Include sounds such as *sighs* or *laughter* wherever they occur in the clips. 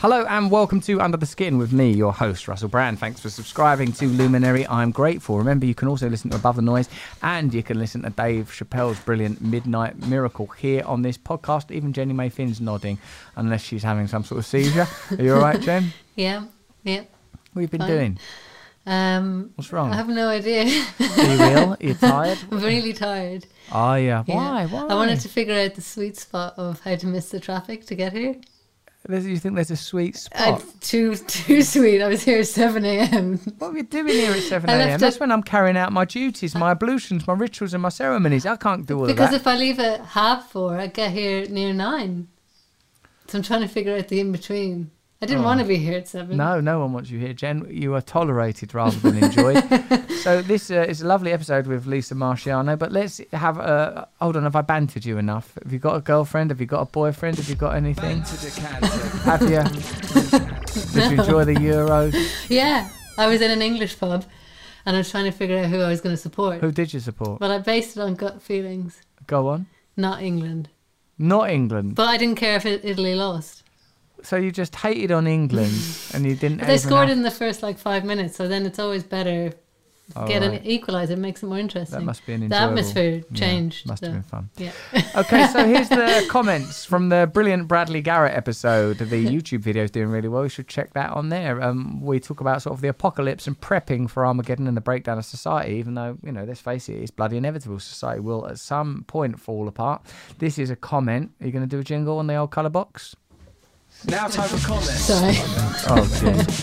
Hello and welcome to Under the Skin with me, your host, Russell Brand. Thanks for subscribing to Luminary. I'm grateful. Remember, you can also listen to Above the Noise and you can listen to Dave Chappelle's brilliant Midnight Miracle here on this podcast. Even Jenny May Finn's nodding, unless she's having some sort of seizure. Are you all right, Jen? *laughs* Yeah, yeah. What have you been Fine. doing? Um, What's wrong? I have no idea. Are you ill? Are you tired? *laughs* I'm really tired. Oh, yeah. Yeah. Why? Why? I wanted to figure out the sweet spot of how to miss the traffic to get here. There's, you think there's a sweet I, spot? too too sweet. I was here at seven a.m. What are you doing here at 7 a.m.? That's when I'm carrying out my duties, my ablutions, my rituals, and my ceremonies. I can't do all Because that. if I leave at half four, I get here near nine. So I'm trying to figure out the in between. I didn't Oh. want to be here at seven. No, no one wants you here, Jen. You are tolerated rather than enjoyed. *laughs* so this uh, is a lovely episode with Lisa Marchiano. But let's have a. Hold on, have I bantered you enough? Have you got a girlfriend? Have you got a boyfriend? Have you got anything? have you? Did you enjoy the Euros? *laughs* Yeah, I was in an English pub, and I was trying to figure out who I was going to support. Who did you support? Well, I based it on gut feelings, Go on. not England. Not England. But I didn't care if Italy lost. So you just hated on England *laughs* and you didn't. They scored have- in the first like five minutes, so then it's always better Oh, get right. an equalizer. It makes it more interesting. That must be an the enjoyable. atmosphere Yeah, changed. must have been fun. Yeah. Okay, so *laughs* here's the comments from the brilliant Bradley Garrett episode. The *laughs* YouTube video is doing really well. You should check that on there. Um, we talk about sort of the apocalypse and prepping for Armageddon and the breakdown of society, even though, you know, let's face it, it's bloody inevitable. Society will at some point fall apart. This is a comment. Are you going to do a jingle on the old colour box? Now time for comments. Sorry. Oh,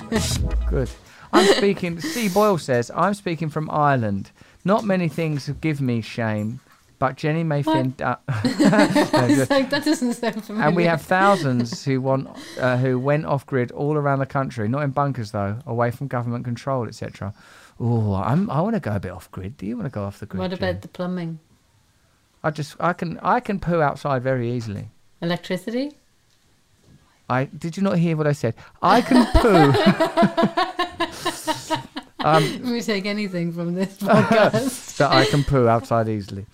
Jim. *laughs* Good. I'm speaking. C. Boyle says, I'm speaking from Ireland. Not many things give me shame, but Jenny Mayfin. Uh, *laughs* *laughs* No, like that doesn't sound familiar. and we have thousands who want uh, who went off grid all around the country, not in bunkers though, away from government control, etc. Oh, I'm I want to go a bit off grid. Do you want to go off the grid? What Jen? about the plumbing, I just I can I can poo outside very easily. electricity? I did you not hear what I said? I can poo. *laughs* um, me take anything from this podcast. *laughs* that I can poo outside easily.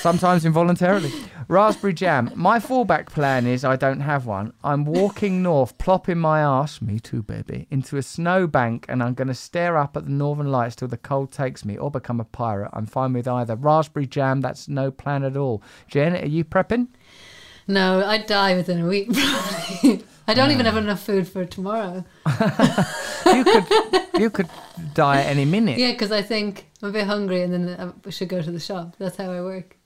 Sometimes involuntarily. Raspberry jam. My fallback plan is I don't have one. I'm walking north, plopping my ass, me too, baby, into a snowbank, and I'm going to stare up at the northern lights till the cold takes me, or become a pirate. I'm fine with either. Raspberry jam. That's no plan at all. Jen, are you prepping? No, I'd die within a week. *laughs* Probably. I don't even have mm. enough food for tomorrow. *laughs* You could, you could die any minute. Yeah, because I think I'm a bit hungry, and then I should go to the shop. That's how I work.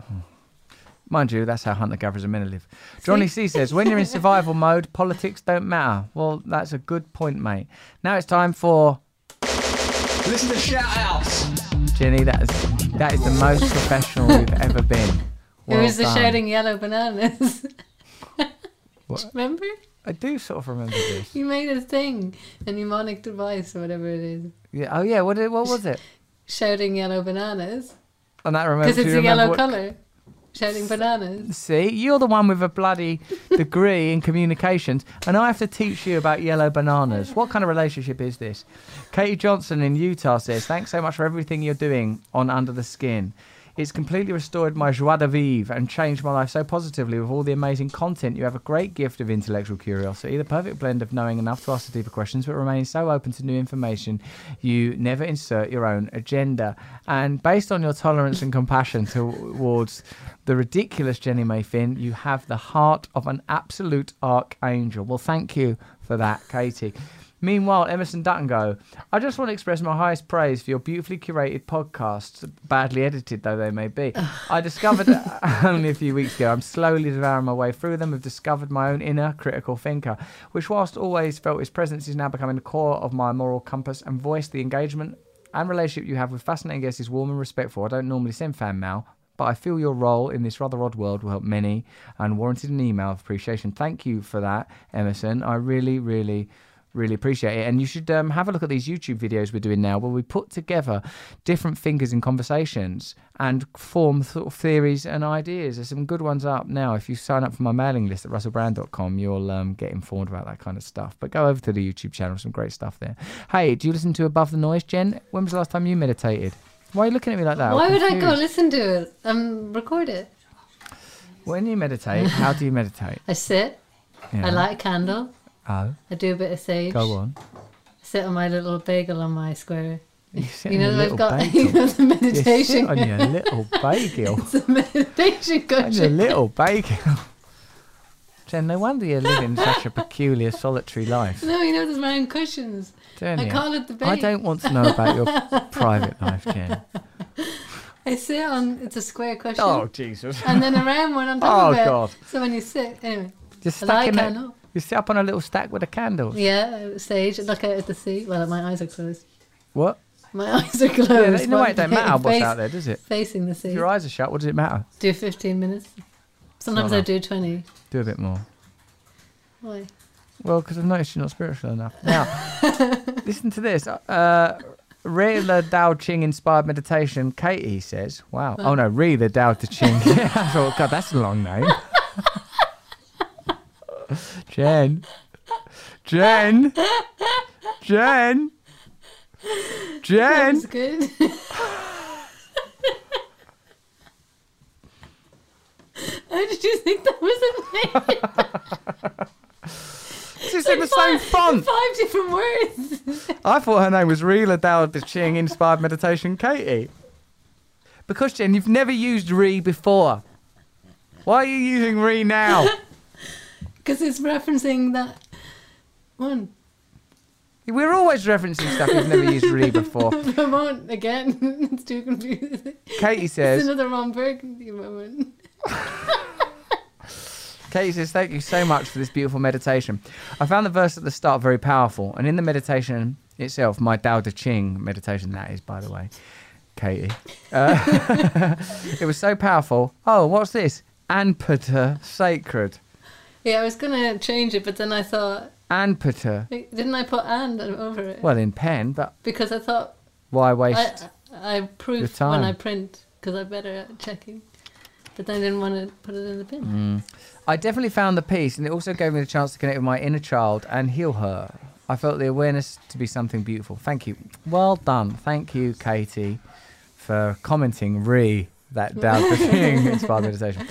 *sighs* Mind you, that's how hunter gatherers are meant to live. Johnny C says, when you're in *laughs* survival mode, politics don't matter. Well, that's a good point, mate. Now it's time for Listen to shout outs. Jenny. That is that is the most professional we've ever been. Who Well was the um, done. shouting yellow bananas? *laughs* What? Remember? I do sort of remember this. You made a thing, a mnemonic device or whatever it is. Yeah. Oh yeah. What did, what was it? *laughs* Shouting yellow bananas. And that remember. Because it's a yellow colour. Shouting bananas. See, you're the one with a bloody *laughs* degree in communications, and I have to teach you about yellow bananas. What kind of relationship is this? Katie Johnson in Utah says, Thanks so much for everything you're doing on Under the Skin. It's completely restored my joie de vivre and changed my life so positively with all the amazing content. You have a great gift of intellectual curiosity, the perfect blend of knowing enough to ask the deeper questions, but remaining so open to new information. You never insert your own agenda. And based on your tolerance and compassion towards the ridiculous Jenny May Finn, you have the heart of an absolute archangel. Well, thank you for that, Katie. Meanwhile, Emerson Dutton go, I just want to express my highest praise for your beautifully curated podcasts, badly edited though they may be. I discovered *laughs* only a few weeks ago. I'm slowly devouring my way through them. I've discovered my own inner critical thinker, which, whilst always felt his presence, is now becoming the core of my moral compass and voice. The engagement and relationship you have with fascinating guests is warm and respectful. I don't normally send fan mail, but I feel your role in this rather odd world will help many and warranted an email of appreciation. Thank you for that, Emerson. I really, really, really appreciate it. And you should um, have a look at these YouTube videos we're doing now where we put together different fingers in conversations and form sort of theories and ideas. There's some good ones up now. If you sign up for my mailing list at russellbrand.com, you'll um, get informed about that kind of stuff. But go over to the YouTube channel, some great stuff there. Hey, do you listen to Above the Noise, Jen? When was the last time you meditated? Why are you looking at me like that? Why would I go listen to it and record it? When you meditate, how do you meditate? *laughs* I sit, Yeah. I light a candle, Oh, I do a bit of sage. go on. Sit on my little bagel on my square. You *laughs* You know your that I've little got *laughs* bagel. you know, the You meditation. sit on your *laughs* little bagel. it's a meditation cushion. on your little bagel. Jen, no wonder you're living such a peculiar, solitary life. No, you know there's round cushions. Don't I you? call it the bagel. I don't want to know about your private life, Jen. I sit on it's a square cushion. Oh, Jesus. And then a round one on top Oh, of it. God. So when you sit, anyway, stuck in it. You sit up on a little stack with a candle. Yeah, sage. Look out at the sea. Well, my eyes are closed. What? My *laughs* eyes are closed. Yeah, in a way, but it don't matter what's face- out there, does it? Facing the sea. If your eyes are shut, what does it matter? Do 15 minutes. Sometimes I do 20. Do a bit more. Why? Well, because I've noticed you're not spiritual enough. *laughs* Now, listen to this. Uh, Re the Dao Ching inspired meditation. Katie says, "Wow. Oh no, Re the Dao Ching. yeah, I thought, God, that's a long name. Jen, Jen, Jen, Jen. That's good. *laughs* How did you think that was a name? It's in the same font. Five different words. I thought her name was Reela Dao De Ching Inspired Meditation Katie. Because, Jen, you've never used Re before. Why are you using Re now? *laughs* Because it's referencing that one. We're always referencing stuff we've never used really before. *laughs* Won't again. *laughs* it's too confusing. Katie says It's another Ron Burgundy moment. *laughs* Katie says, thank you so much for this beautiful meditation. I found the verse at the start very powerful, and in the meditation itself, my Dao De Ching meditation, that is, by the way, Katie, uh, it was so powerful. Oh, what's this? Anpata sacred. Yeah, I was gonna change it, but then I thought, Anpata. wait, didn't I put and over it? Well, in pen, but Because I thought why waste? I I proof when I print because I'm better at checking. But then I didn't want to put it in the bin. Mm. I definitely found the piece, and it also gave me the chance to connect with my inner child and heal her. I felt the awareness to be something beautiful. Thank you. Well done. Thank you, Katie, for commenting re that Dao De Ching inspired meditation.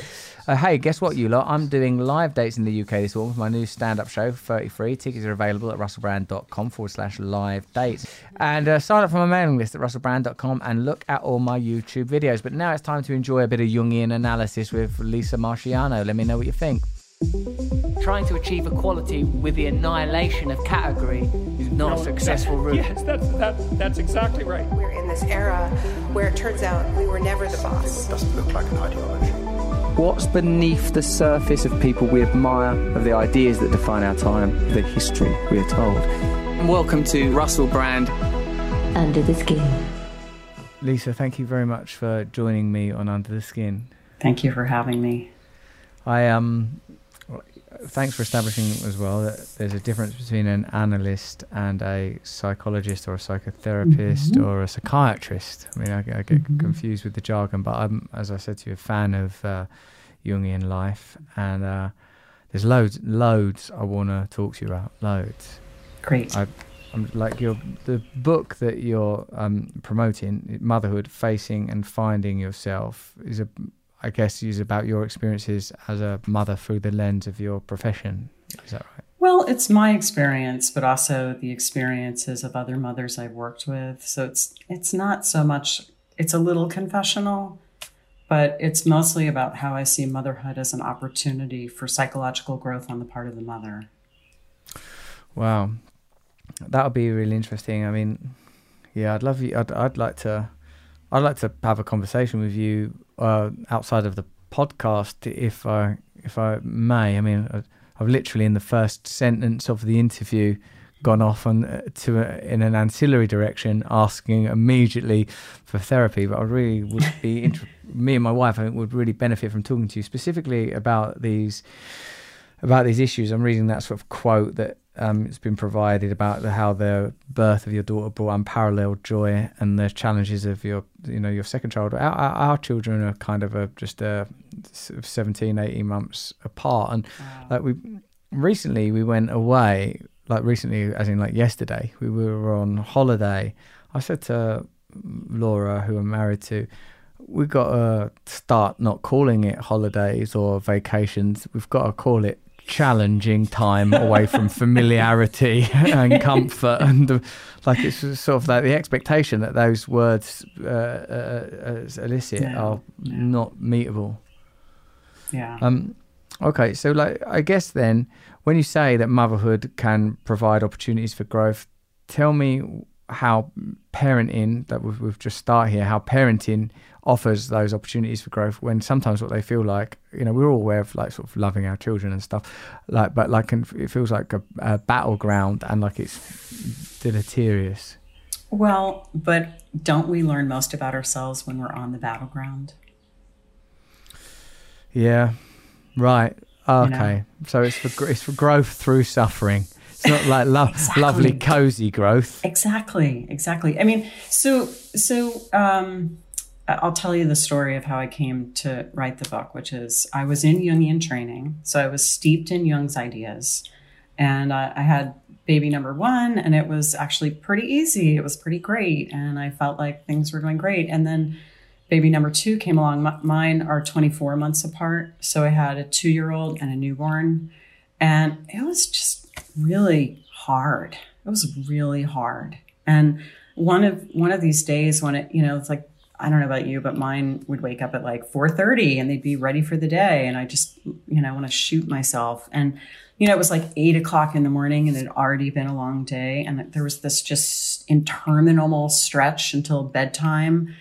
Uh, hey, guess what, you lot? I'm doing live dates in the UK this autumn with my new stand up show, 33. Tickets are available at russellbrand.com forward slash live dates. And uh, sign up for my mailing list at russellbrand.com and look at all my YouTube videos. But now it's time to enjoy a bit of Jungian analysis with Lisa Marchiano. Let me know what you think. Trying to achieve equality with the annihilation of category is not a successful *laughs* route. Yes, that's that, that's exactly right. We're in this era where it turns out we were never the boss. It doesn't look like an ideology. What's beneath the surface of people we admire, of the ideas that define our time, the history we are told? Welcome to Russell Brand. Under the Skin. Lisa, thank you very much for joining me on Under the Skin. Thank you for having me. I um, thanks for establishing as well that there's a difference between an analyst and a psychologist or a psychotherapist or a psychiatrist. I mean, I, I get confused with the jargon, but I'm, as I said to you, a fan of uh, Jungian life, and uh, there's loads, loads I want to talk to you about, loads. Great. I, I'm like your the book that you're um, promoting, motherhood, facing and finding yourself, is a I guess is about your experiences as a mother through the lens of your profession. Is that right? Well, it's my experience, but also the experiences of other mothers I've worked with. So it's it's not so much it's a little confessional, but it's mostly about how I see motherhood as an opportunity for psychological growth on the part of the mother. Wow, that would be really interesting. I mean, yeah, I'd love you. I'd I'd like to. I'd like to have a conversation with you uh, outside of the podcast, if I if I may. I mean, I- I've literally in the first sentence of the interview gone off on uh, to a, in an ancillary direction, asking immediately for therapy. But I really would be *laughs* inter- me and my wife I think would really benefit from talking to you specifically about these about these issues. I'm reading that sort of quote that um, has been provided about the, how the birth of your daughter brought unparalleled joy and the challenges of your, you know, your second child. Our, our, our children are kind of a, just a sort 17, 18 months apart. And like we recently we went away, like recently, as in like yesterday, we were on holiday. I said to Laura, who I'm married to, we've got to start not calling it holidays or vacations. We've got to call it challenging time away from *laughs* familiarity and comfort and uh, like it's sort of like the expectation that those words uh, uh, elicit are not meetable. Yeah. um okay so like i guess then when you say that motherhood can provide opportunities for growth tell me how parenting that we've, we've just started here how parenting offers those opportunities for growth when sometimes what they feel like you know we're all aware of like sort of loving our children and stuff like but like it feels like a, a battleground and like it's deleterious well, but don't we learn most about ourselves when we're on the battleground? yeah right You know? okay so it's for it's for growth through suffering it's not like lo- *laughs* Exactly. lovely cozy growth Exactly, exactly. I mean, so so um, I'll tell you the story of how I came to write the book, which is I was in Jungian training, so I was steeped in Jung's ideas, and I, I had baby number one, and it was actually pretty easy. It was pretty great, and I felt like things were going great, and then. Baby number two came along. Mine are 24 months apart. So I had a two year old and a newborn. And it was just really hard. It was really hard. And one of one of these days when it, you know, it's like I don't know about you, but mine would wake up at like 4:30 and they'd be ready for the day. And I just, you know, I want to shoot myself. And, you know, it was like eight o'clock in the morning and it had already been a long day. And there was this just interminable stretch until bedtime.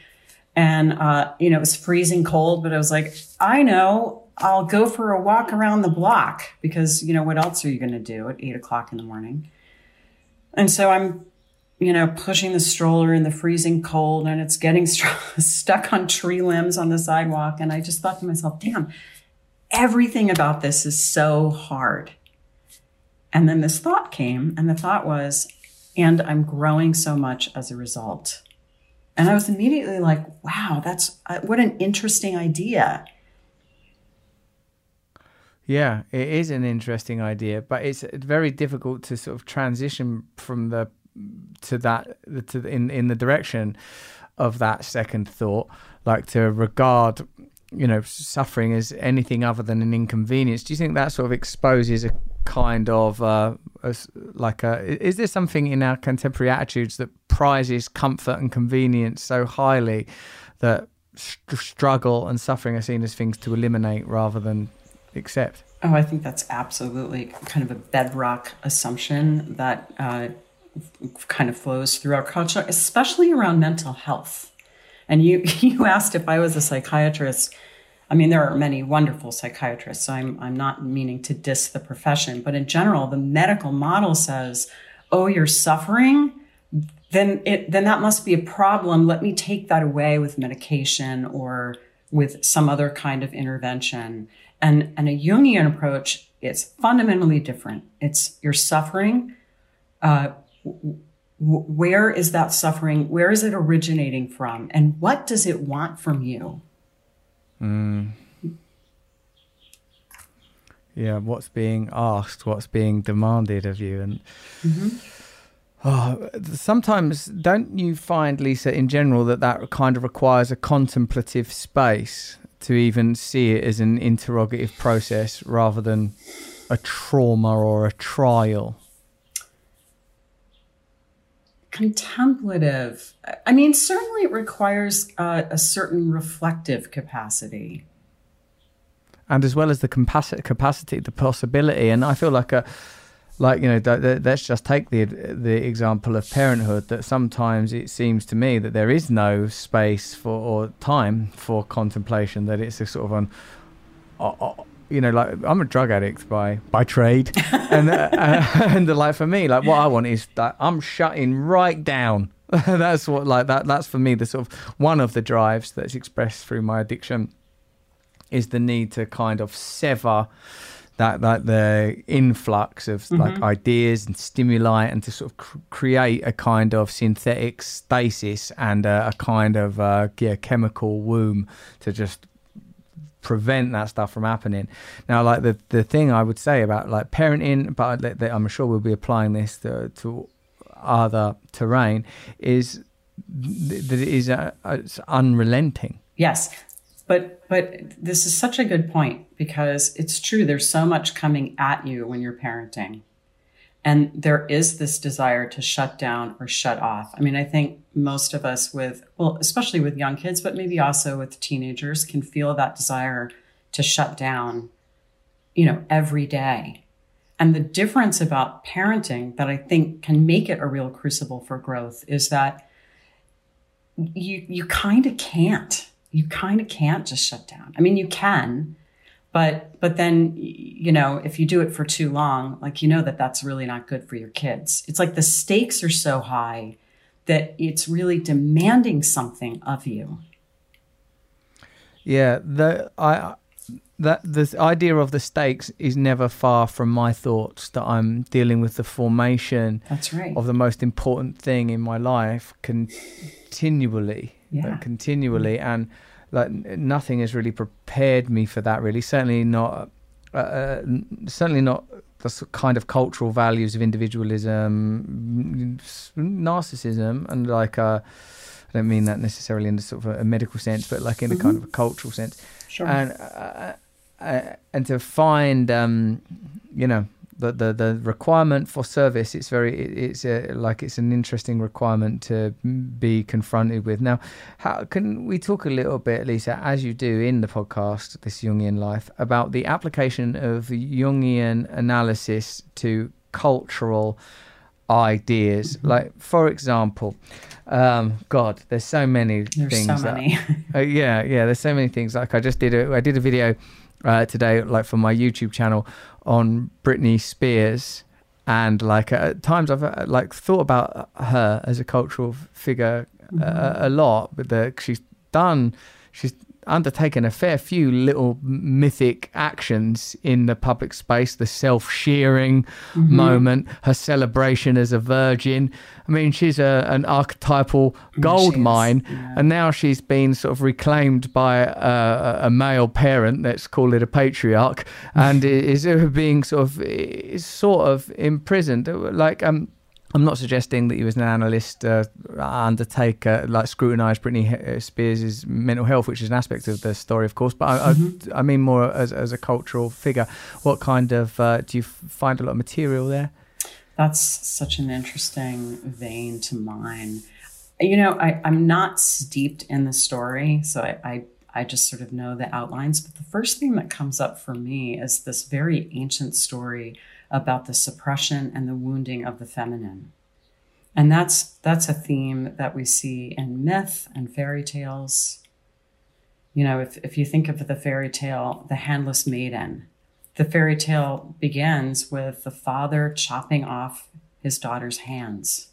And, uh, you know, it was freezing cold, but I was like, I know I'll go for a walk around the block because, you know, what else are you going to do at eight o'clock in the morning? And so I'm, you know, pushing the stroller in the freezing cold and it's getting *laughs* str- stuck on tree limbs on the sidewalk. And I just thought to myself, damn, everything about this is so hard. And then this thought came, and the thought was, and I'm growing so much as a result. And I was immediately like, wow, that's uh, what an interesting idea. Yeah, it is an interesting idea, but it's very difficult to sort of transition from the to that to in in the direction of that second thought, like to regard you know suffering as anything other than an inconvenience. Do you think that sort of exposes a kind of uh, like a is there something in our contemporary attitudes that prizes comfort and convenience so highly that st- struggle and suffering are seen as things to eliminate rather than accept? Oh, I think that's absolutely kind of a bedrock assumption that uh, kind of flows through our culture, especially around mental health. And you, *laughs* you asked if I was a psychiatrist. I mean, there are many wonderful psychiatrists, so I'm, I'm not meaning to diss the profession, but in general, the medical model says, oh, you're suffering? Then it, then that must be a problem. Let me take that away with medication or with some other kind of intervention. And, and a Jungian approach is fundamentally different. It's you're suffering. Uh, where is that suffering? Where is it originating from? And what does it want from you? Mm. yeah what's being asked what's being demanded of you and oh, sometimes don't you find lisa in general that that kind of requires a contemplative space to even see it as an interrogative process rather than a trauma or a trial Contemplative. I mean, certainly it requires uh, a certain reflective capacity. and as well as the capacity, capacity, the possibility. And I feel like a, like you know, th- th- let's just take the the example of parenthood. That sometimes it seems to me that there is no space for or time for contemplation. That it's a sort of an, you know, like I'm a drug addict by by trade, *laughs* and uh, *laughs* and like for me, like what I want is that I'm shutting right down. *laughs* that's what like that. That's for me the sort of one of the drives that's expressed through my addiction is the need to kind of sever that that the influx of like ideas and stimuli and to sort of cr- create a kind of synthetic stasis and a, a kind of uh, yeah chemical womb to just prevent that stuff from happening. Now, like the the thing I would say about like parenting, but I'm sure we'll be applying this to, to other terrain, is that it is uh, it's unrelenting. Yes, but but this is such a good point because it's true there's so much coming at you when you're parenting and there is this desire to shut down or shut off i mean i think most of us with well especially with young kids but maybe also with teenagers can feel that desire to shut down you know every day and the difference about parenting that i think can make it a real crucible for growth is that you you kind of can't you kind of can't just shut down. I mean, you can, but but then you know if you do it for too long, like you know that that's really not good for your kids. It's like the stakes are so high that it's really demanding something of you. Yeah, the I that the idea of the stakes is never far from my thoughts that I'm dealing with the formation That's right. of the most important thing in my life continually Yeah. continually and like nothing has really prepared me for that really certainly not uh, uh, certainly not the kind of cultural values of individualism narcissism and like uh I don't mean that necessarily in a sort of a, medical sense but like in a kind of a cultural sense Sure. and uh, uh, and to find um you know the, the the requirement for service it's very it, it's a, like it's an interesting requirement to be confronted with now how can we talk a little bit lisa as you do in the podcast this jungian life about the application of jungian analysis to cultural ideas like for example um god there's so many There's things so that- many. *laughs* uh, yeah, yeah. There's so many things. Like I just did a I did a video uh, today, like for my YouTube channel, on Britney Spears, and like at times I've uh, like thought about her as a cultural figure uh, a lot, but the, she's done, she's undertaken a fair few little mythic actions in the public space the self-shearing moment her celebration as a virgin. I mean she's a, an archetypal gold mine yeah. and now she's been sort of reclaimed by a, a male parent let's call it a patriarch *laughs* and is being sort of is sort of imprisoned. Like um I'm not suggesting that you, was an analyst, uh, undertake uh, like scrutinise Britney uh, Spears' mental health, which is an aspect of the story, of course. But I, I, I mean more as, as a cultural figure. What kind of uh, do you find a lot of material there? That's such an interesting vein to mine. You know, I, I'm not steeped in the story, so I, I I just sort of know the outlines. But the first thing that comes up for me is this very ancient story about the suppression and the wounding of the feminine. And that's that's a theme that we see in myth and fairy tales. You know, if, if you think of the fairy tale, The Handless Maiden, the fairy tale begins with the father chopping off his daughter's hands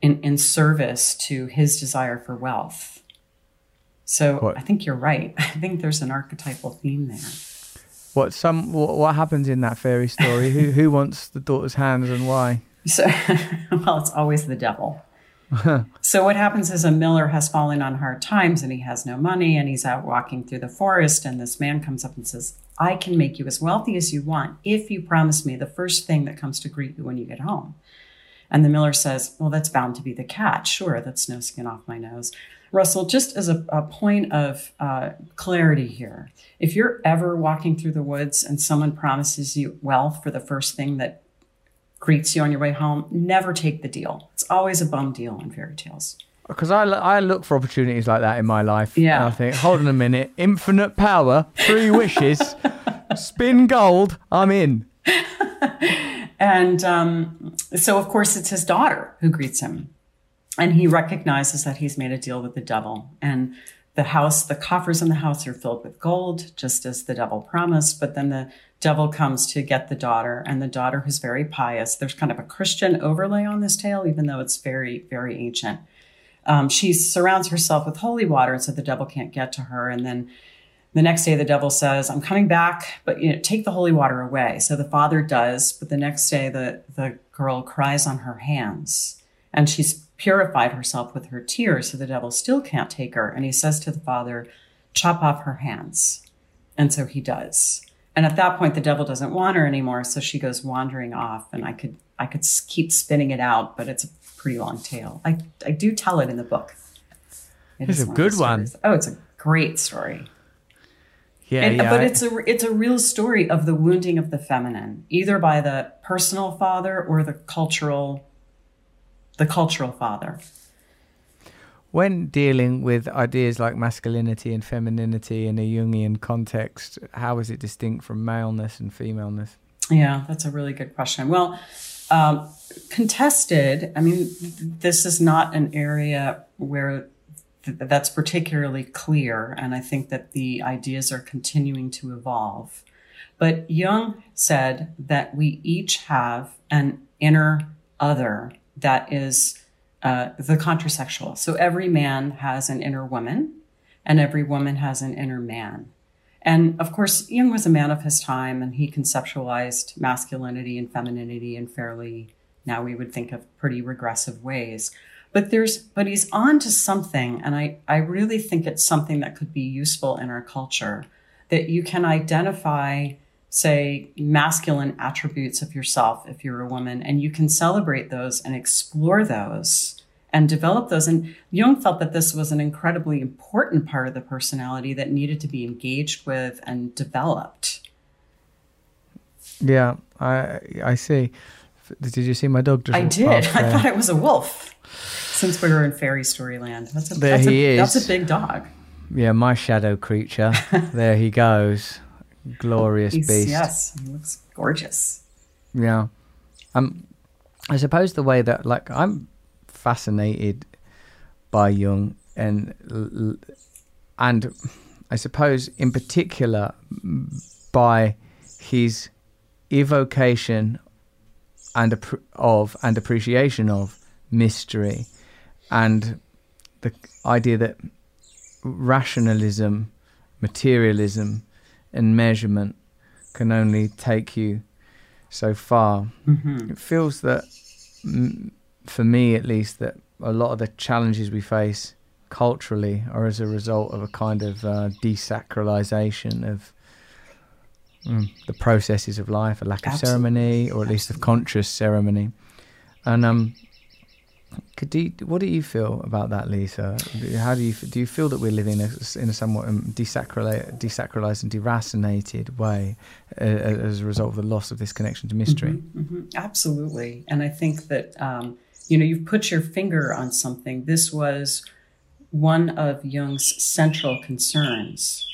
in, in service to his desire for wealth. So What? I think you're right. *laughs* I think there's an archetypal theme there. What some what, what happens in that fairy story? who who *laughs* wants the daughter's hands and why? So, *laughs* well, it's always the devil. *laughs* so, what happens is a miller has fallen on hard times and he has no money and he's out walking through the forest. And this man comes up and says, I can make you as wealthy as you want if you promise me the first thing that comes to greet you when you get home. And the miller says, Well, that's bound to be the cat. Sure, that's no skin off my nose. Russell, just as a, a point of uh, clarity here, if you're ever walking through the woods and someone promises you wealth for the first thing that greets you on your way home, never take the deal. It's always a bum deal in fairy tales. Because I, I look for opportunities like that in my life. Yeah. And I think, hold on a minute, infinite power, three *laughs* wishes, spin gold, I'm in. *laughs* And um, so, of course, it's his daughter who greets him. And he recognizes that he's made a deal with the devil. And the house, the coffers in the house are filled with gold, just as the devil promised. But then the devil comes to get the daughter, and the daughter who's very pious. There's kind of a Christian overlay on this tale, even though it's very, very ancient. Um, she surrounds herself with holy water, so the devil can't get to her. And then the next day, the devil says, I'm coming back, but you know, take the holy water away. So the father does, but the next day, the, the girl cries on her hands and she's purified herself with her tears. So the devil still can't take her. And he says to the father, chop off her hands. And so he does. And at that point, the devil doesn't want her anymore. So she goes wandering off and I could, I could keep spinning it out, but it's a pretty long tale. I, I do tell it in the book. It It's a good one. Oh, it's a Great story. Yeah, And- yeah. but it's a it's a real story of the wounding of the feminine, either by the personal father or the cultural the cultural father. when dealing with ideas like masculinity and femininity in a Jungian context, how is it distinct from maleness and femaleness? Yeah, that's a really good question. Well, um, contested. I mean, this is not an area where th- that's particularly clear, and I think that the ideas are continuing to evolve. But Jung said that we each have an inner other that is uh, the contrasexual. So every man has an inner woman, and every woman has an inner man. And of course, Jung was a man of his time and he conceptualized masculinity and femininity in fairly, now we would think of pretty regressive ways. But there's, but he's on to something. And I, I really think it's something that could be useful in our culture that you can identify, say, masculine attributes of yourself if you're a woman, and you can celebrate those and explore those and develop those. And Jung felt that this was an incredibly important part of the personality that needed to be engaged with and developed. Yeah, I I see. Did you see my dog just I did. past *laughs* I thought it was a wolf. Since we were in fairy storyland, that's a There that's he a, is. That's a big dog. Yeah, my shadow creature. *laughs* there he goes. Glorious He's, beast. yes, he looks gorgeous. Yeah. Um, I suppose the way that, like, I'm fascinated by Jung, and and I suppose in particular by his evocation and of and appreciation of mystery, and the idea that rationalism, materialism, and measurement can only take you so far. It feels that, for me at least, that a lot of the challenges we face culturally are as a result of a kind of uh, desacralization of mm, the processes of life, a lack of Absolutely. ceremony, or at least of conscious ceremony. And um, could you, what do you feel about that, Lisa? How do you do? You feel that we're living in a, in a somewhat um, desacralized and deracinated way uh, as a result of the loss of this connection to mystery? hmm Absolutely. And I think that, um, you know, you've put your finger on something. This was one of Jung's central concerns.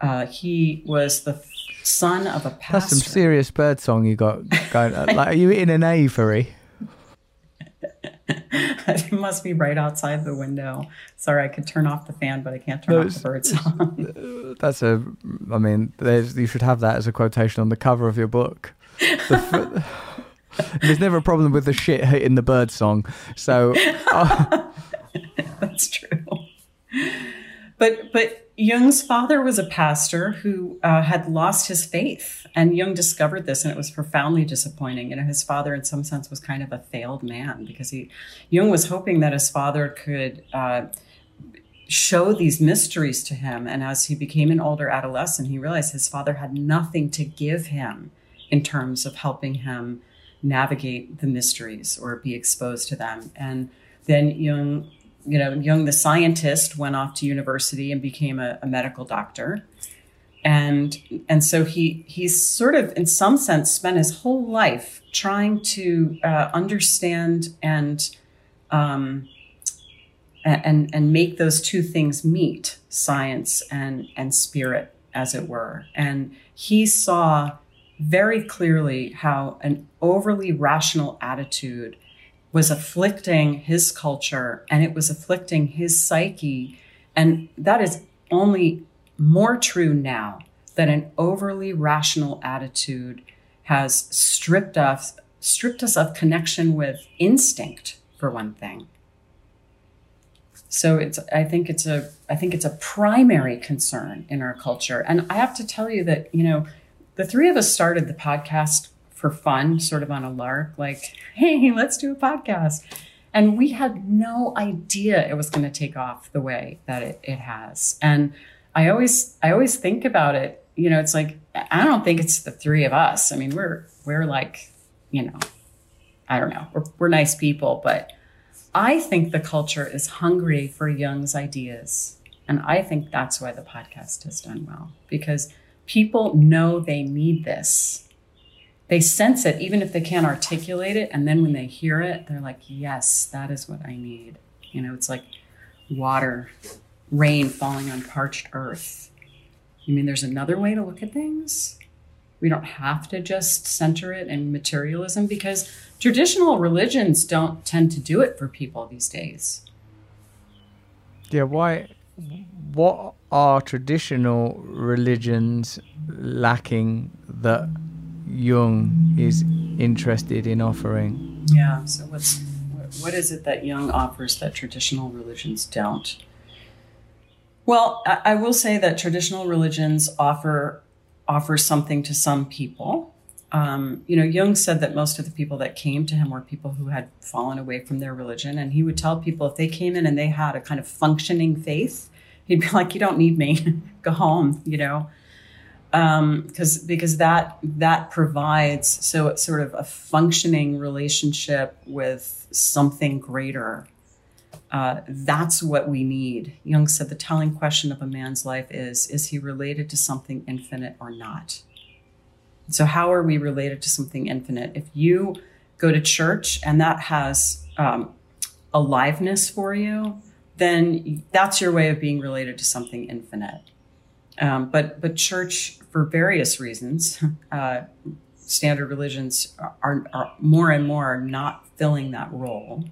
Uh, he was the son of a pastor. That's some serious bird song you got going. *laughs* like, are you eating an aviary? *laughs* it must be right outside the window. Sorry, I could turn off the fan, but I can't turn off the bird song. *laughs* That's a. I mean, you should have that as a quotation on the cover of your book. The *laughs* there's never a problem with the shit hitting the bird song. So That's true. But but Jung's father was a pastor who uh, had lost his faith, and Jung discovered this, and it was profoundly disappointing. You know, his father, in some sense, was kind of a failed man because he Jung was hoping that his father could. Uh, show these mysteries to him and as he became an older adolescent he realized his father had nothing to give him in terms of helping him navigate the mysteries or be exposed to them and then Jung you know, Jung, the scientist, went off to university and became a, a medical doctor. And and so he he's sort of, in some sense, spent his whole life trying to uh, understand and um, and and make those two things meet, science and and spirit, as it were. And he saw very clearly how an overly rational attitude was afflicting his culture and it was afflicting his psyche. And that is only more true now that an overly rational attitude has stripped us stripped us of connection with instinct for one thing. So it's I think it's a I think it's a primary concern in our culture. And I have to tell you that, you know, the three of us started the podcast for fun, sort of on a lark, like, *laughs* hey, let's do a podcast. And we had no idea it was going to take off the way that it, it has. And I always I always think about it, you know, it's like I don't think it's the three of us. I mean, we're we're like, you know, I don't know, we're, we're nice people, but I think the culture is hungry for Jung's ideas. And I think that's why the podcast has done well because people know they need this. They sense it, even if they can't articulate it. And then when they hear it, they're like, yes, that is what I need. You know, it's like water, rain falling on parched earth. You mean there's another way to look at things? We don't have to just center it in materialism because traditional religions don't tend to do it for people these days. Yeah, why? What are traditional religions lacking that Jung is interested in offering? Yeah. So what's what is it that Jung offers that traditional religions don't? Well, I, will say that traditional religions offer offer something to some people. Um, you know, Jung said that most of the people that came to him were people who had fallen away from their religion, and he would tell people if they came in and they had a kind of functioning faith, he'd be *laughs* like, "You don't need me, *laughs* go home," you know, because um, because that that provides so it's sort of a functioning relationship with something greater. Uh, that's what we need. Jung said the telling question of a man's life is: Is he related to something infinite or not? So, how are we related to something infinite? If you go to church and that has um, aliveness for you, then that's your way of being related to something infinite. Um, but but church, for various reasons, *laughs* uh, standard religions are, are more and more not filling that role.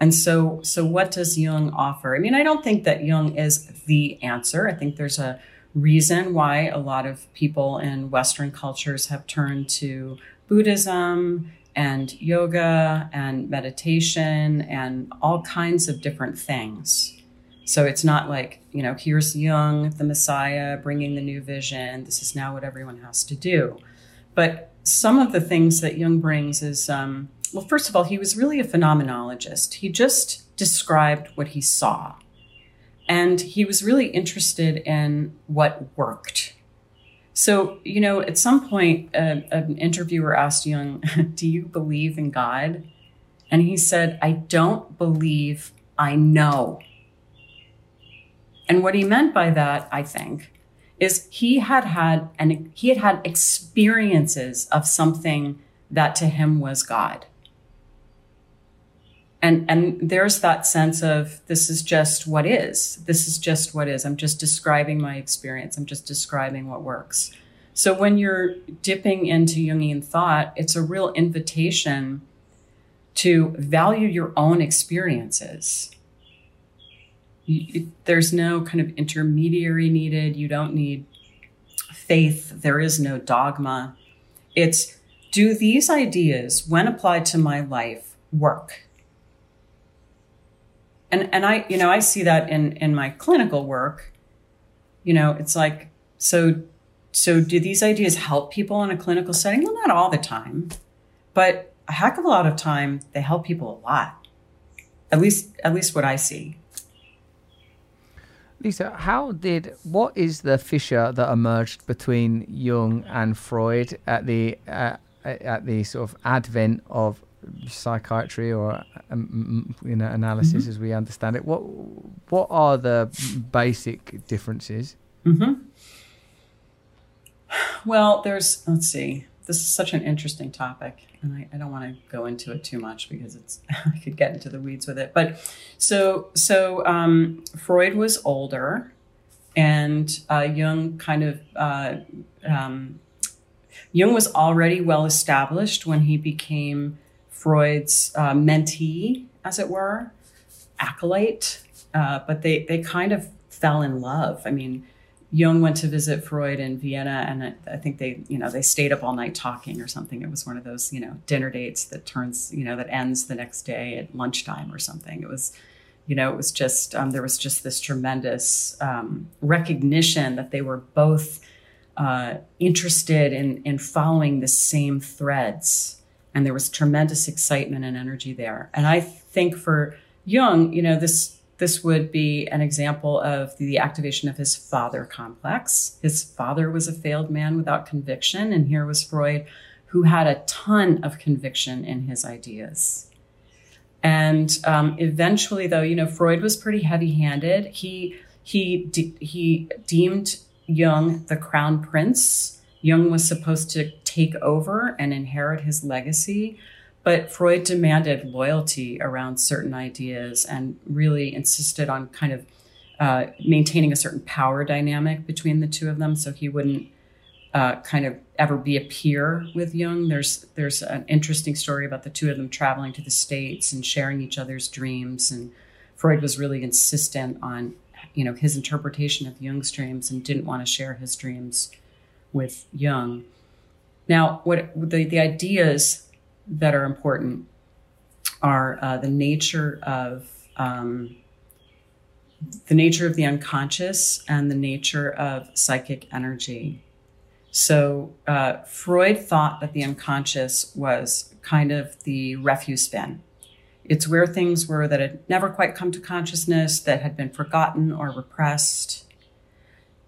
And so so what does Jung offer? I mean, I don't think that Jung is the answer. I think there's a reason why a lot of people in Western cultures have turned to Buddhism and yoga and meditation and all kinds of different things. So it's not like, you know, here's Jung, the Messiah, bringing the new vision. This is now what everyone has to do. But some of the things that Jung brings is, um, well, first of all, he was really a phenomenologist. He just described what he saw. And he was really interested in what worked. So, you know, at some point, uh, an interviewer asked Jung, *laughs* Do you believe in God? And he said, I don't believe, I know. And what he meant by that, I think, is he had had and he had had experiences of something that to him was God and and there's that sense of this is just what is. This is just what is. I'm just describing my experience. I'm just describing what works. So when you're dipping into jungian thought it's a real invitation to value your own experiences. There's no kind of intermediary needed. You don't need faith. There is no dogma. It's do these ideas when applied to my life work and and I you know I see that in in my clinical work. You know, it's like so so do these ideas help people in a clinical setting? Well, not all the time, but a heck of a lot of time they help people a lot. At least at least what I see. Lisa, how did what is the fissure that emerged between Jung and Freud at the uh, at the sort of advent of psychiatry or um, you know analysis mm-hmm. as we understand it. What what are the basic differences? Mm-hmm. Well, there's let's see. This is such an interesting topic, and I, I don't want to go into it too much because it's *laughs* I could get into the weeds with it. But so so um, Freud was older, and uh, Jung kind of. Uh, um, Jung was already well established when he became Freud's uh, mentee, as it were, acolyte, uh, but they, they kind of fell in love. I mean, Jung went to visit Freud in Vienna, and I, I think they, you know, they stayed up all night talking or something. It was one of those, you know, dinner dates that turns, you know, that ends the next day at lunchtime or something. It was, you know, it was just um, there was just this tremendous um, recognition that they were both uh, interested in in following the same threads and there was tremendous excitement and energy there. And I think for Jung, you know, this this would be an example of the activation of his father complex. His father was a failed man without conviction, and here was Freud, who had a ton of conviction in his ideas. And um, eventually, though, you know, Freud was pretty heavy-handed. He he de- he deemed Jung the crown prince. Jung was supposed to take over and inherit his legacy, but Freud demanded loyalty around certain ideas and really insisted on kind of uh, maintaining a certain power dynamic between the two of them, so he wouldn't uh, kind of ever be a peer with Jung. There's there's an interesting story about the two of them traveling to the states and sharing each other's dreams, and Freud was really insistent on you know his interpretation of Jung's dreams and didn't want to share his dreams with Jung. Now, what the, the ideas that are important are uh, the nature of um, the nature of the unconscious and the nature of psychic energy. So uh, Freud thought that the unconscious was kind of the refuse bin. It's where things were that had never quite come to consciousness, that had been forgotten or repressed.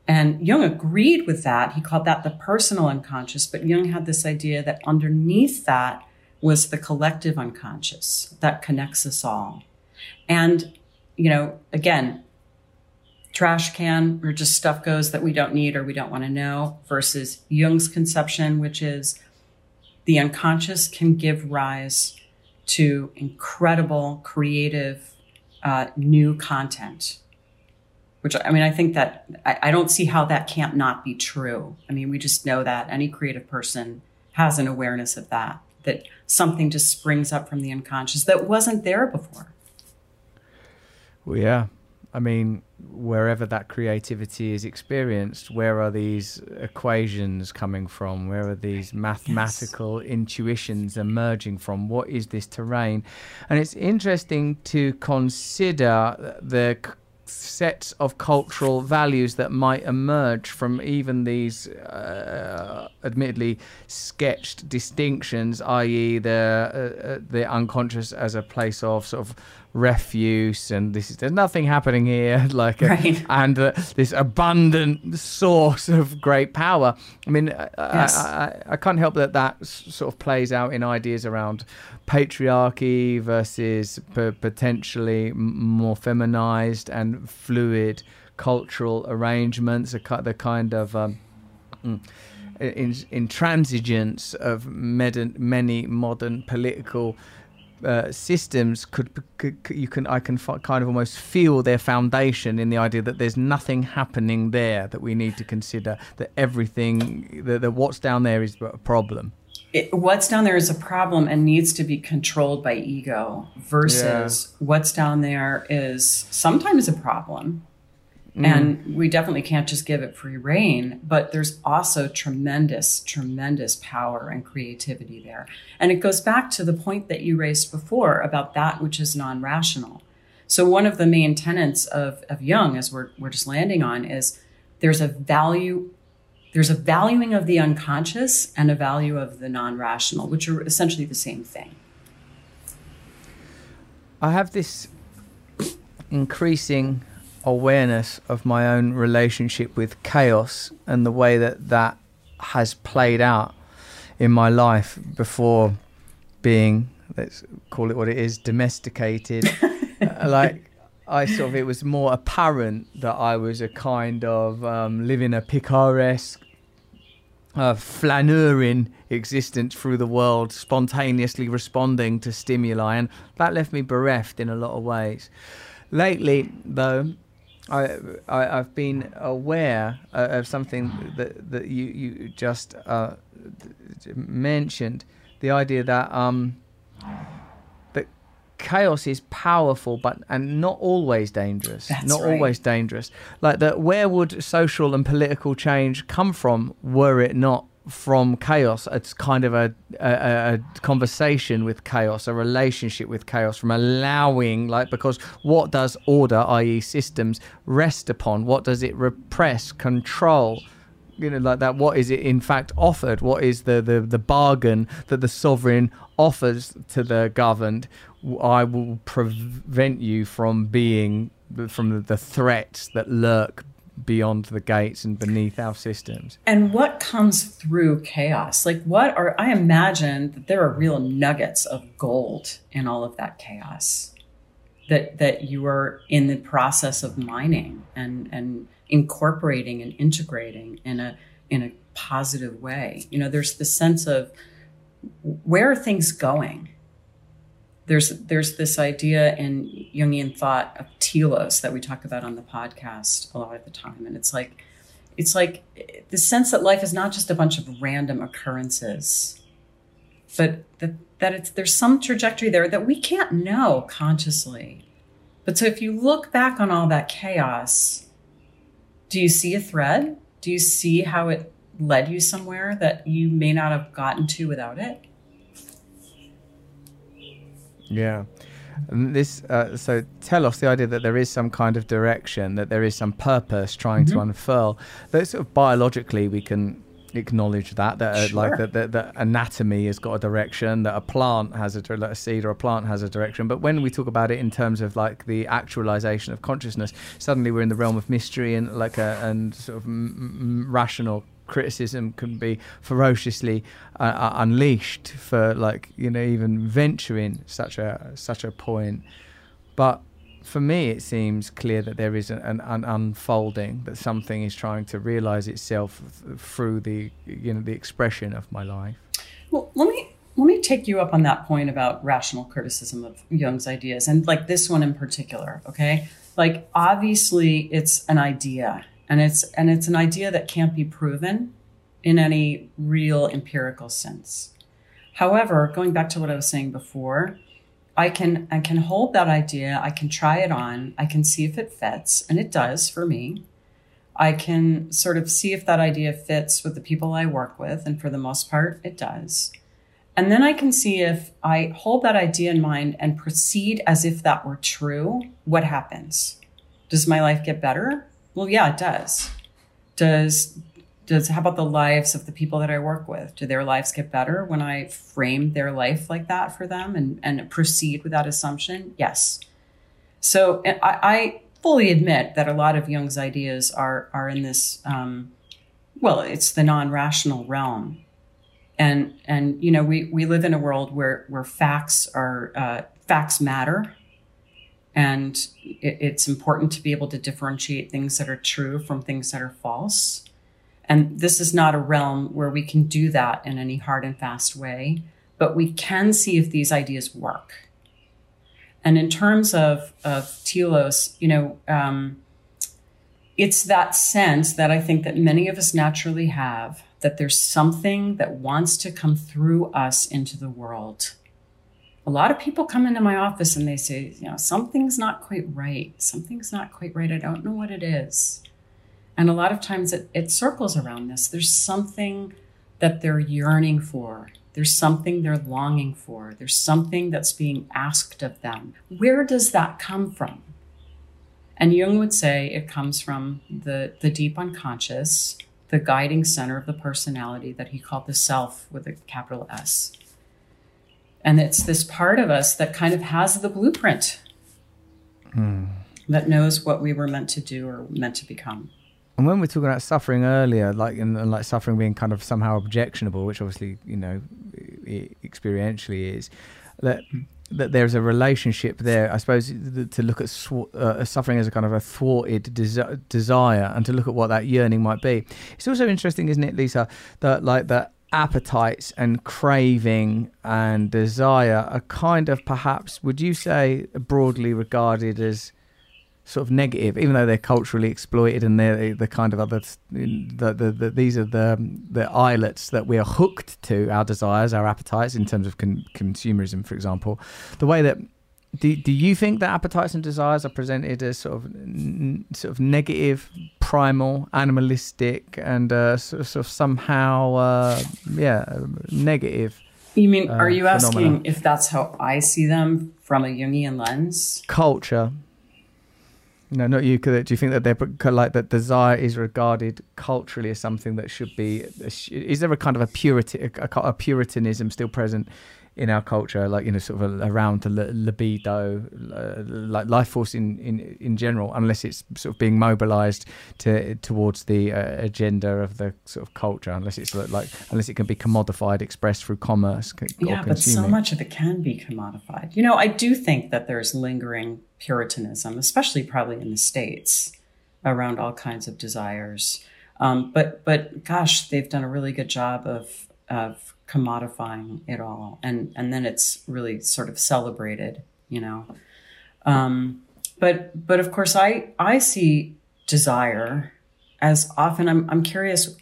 And Jung agreed with that. He called that the personal unconscious, but Jung had this idea that underneath that was the collective unconscious that connects us all. And, you know, again, trash can where just stuff goes that we don't need or we don't want to know versus Jung's conception, which is the unconscious can give rise to incredible, creative, uh, new content. Which I mean, I think that I, I don't see how that can't not be true. I mean, we just know that any creative person has an awareness of that, that something just springs up from the unconscious that wasn't there before. Well, yeah. I mean, wherever that creativity is experienced, where are these equations coming from? Where are these mathematical yes. intuitions emerging from? What is this terrain? And it's interesting to consider the sets of cultural values that might emerge from even these uh, admittedly sketched distinctions, i.e., the uh, uh, the unconscious as a place of sort of refuse and this is there's nothing happening here *laughs* like a, right. and uh, this abundant source of great power i mean yes. I, I, I, can't help that that sort of plays out in ideas around patriarchy versus p- potentially more feminized and fluid cultural arrangements the kind of um, mm, in, intransigence of med- many modern political uh, systems could, could, you can I can f- kind of almost feel their foundation in the idea that there's nothing happening there that we need to consider that everything that, that what's down there is a problem. It, what's down there is a problem and needs to be controlled by ego versus yeah. what's down there is sometimes a problem Mm. And we definitely can't just give it free reign, but there's also tremendous, tremendous power and creativity there. And it goes back to the point that you raised before about that which is non rational. So, one of the main tenets of, of Jung, as we're, we're just landing on, is there's a value. There's a valuing of the unconscious and a value of the non rational, which are essentially the same thing. I have this increasing awareness of my own relationship with chaos and the way that that has played out in my life before being let's call it what it is domesticated *laughs* like I sort of it was more apparent that I was a kind of um, living a picaresque uh, flaneuring existence through the world, spontaneously responding to stimuli, and that left me bereft in a lot of ways. Lately, though, I, I have been aware uh, of something that that you you just uh, mentioned, the idea that um that chaos is powerful, but and not always dangerous. That's not right. always dangerous. Like that, where would social and political change come from were it not from chaos. It's kind of a, a, a, conversation with chaos, a relationship with chaos, from allowing, like, because what does order, i.e., systems, rest upon? What does it repress, control? You know, like that. What is it in fact offered? What is the, the, the bargain that the sovereign offers to the governed? I will prevent you from being from the threats that lurk beyond the gates and beneath our systems. And what comes through chaos? Like, what are, I imagine that there are real nuggets of gold in all of that chaos. that that you are in the process of mining and and incorporating and integrating in a in a positive way. You know, there's the sense of where are things going? There's there's this idea in Jungian thought of telos that we talk about on the podcast a lot of the time, and it's like it's like the sense that life is not just a bunch of random occurrences, but that that it's there's some trajectory there that we can't know consciously. But so if you look back on all that chaos, do you see a thread? Do you see how it led you somewhere that you may not have gotten to without it? Yeah. And this, uh, so telos the idea that there is some kind of direction, that there is some purpose trying to unfurl. That sort of biologically we can acknowledge that that uh, like Sure. that, that that anatomy has got a direction, that a plant has a like a seed or a plant has a direction. But when we talk about it in terms of like the actualization of consciousness, suddenly we're in the realm of mystery and like a and sort of m- m- rational criticism can be ferociously uh, uh, unleashed for like you know even venturing such a such a point but for me it seems clear that there is an, an, unfolding that something is trying to realize itself through the you know the expression of my life Well, let me let me take you up on that point about rational criticism of Jung's ideas and like this one in particular, okay? Like obviously it's an idea and it's and it's an idea that can't be proven in any real empirical sense. However, going back to what I was saying before, I can I can hold that idea, I can try it on, I can see if it fits, and it does for me. I can sort of see if that idea fits with the people I work with, and for the most part, it does. And then I can see if I hold that idea in mind and proceed as if that were true, what happens? Does my life get better? Well, yeah, it does. Does does how about the lives of the people that I work with? Do their lives get better when I frame their life like that for them and, and proceed with that assumption? Yes. So I, I fully admit that a lot of Jung's ideas are are in this um, well, it's the non-rational realm. And and you know, we, we live in a world where where facts are uh, facts matter. And it, it's important to be able to differentiate things that are true from things that are false. And this is not a realm where we can do that in any hard and fast way, but we can see if these ideas work. And in terms of, of telos, you know, um, it's that sense that I think that many of us naturally have that there's something that wants to come through us into the world. A lot of people come into my office and they say, you know, something's not quite right. Something's not quite right. I don't know what it is. And a lot of times it, it circles around this. There's something that they're yearning for. There's something they're longing for. There's something that's being asked of them. Where does that come from? And Jung would say it comes from the, the deep unconscious, the guiding center of the personality that he called the self with a capital S. And it's this part of us that kind of has the blueprint that knows what we were meant to do or meant to become. and when we're talking about suffering earlier like and, and like suffering being kind of somehow objectionable which obviously you know experientially is that that there's a relationship there. I suppose to look at sw- uh, suffering as a kind of a thwarted desi- desire, and to look at what that yearning might be. It's also interesting, isn't it, Lisa, that like that appetites and craving and desire are kind of perhaps, would you say, broadly regarded as sort of negative, even though they're culturally exploited and they're the kind of other, the, the, the, these are the the islets that we are hooked to our desires, our appetites in terms of con- consumerism, for example. The way that do, do you think that appetites and desires are presented as sort of n- sort of negative, primal, animalistic, and uh, sort, of, sort of somehow uh, yeah negative? You mean, uh, are you asking if that's how I see them from a Jungian lens? culture. No, not you. Do you think that they're like that? Desire is regarded culturally as something that should be. Is there a kind of a purity, a, a puritanism still present in our culture, like you know, sort of around the libido, uh, like life force in, in in general, unless it's sort of being mobilised to towards the uh, agenda of the sort of culture, unless it's like unless it can be commodified, expressed through commerce. Yeah, but so much of it can be commodified. You know, I do think that there's lingering Puritanism, especially probably in the States, around all kinds of desires. Um, but but gosh, they've done a really good job of of commodifying it all, and and then it's really sort of celebrated. You know, um, but but of course, I I see desire as often. I'm I'm curious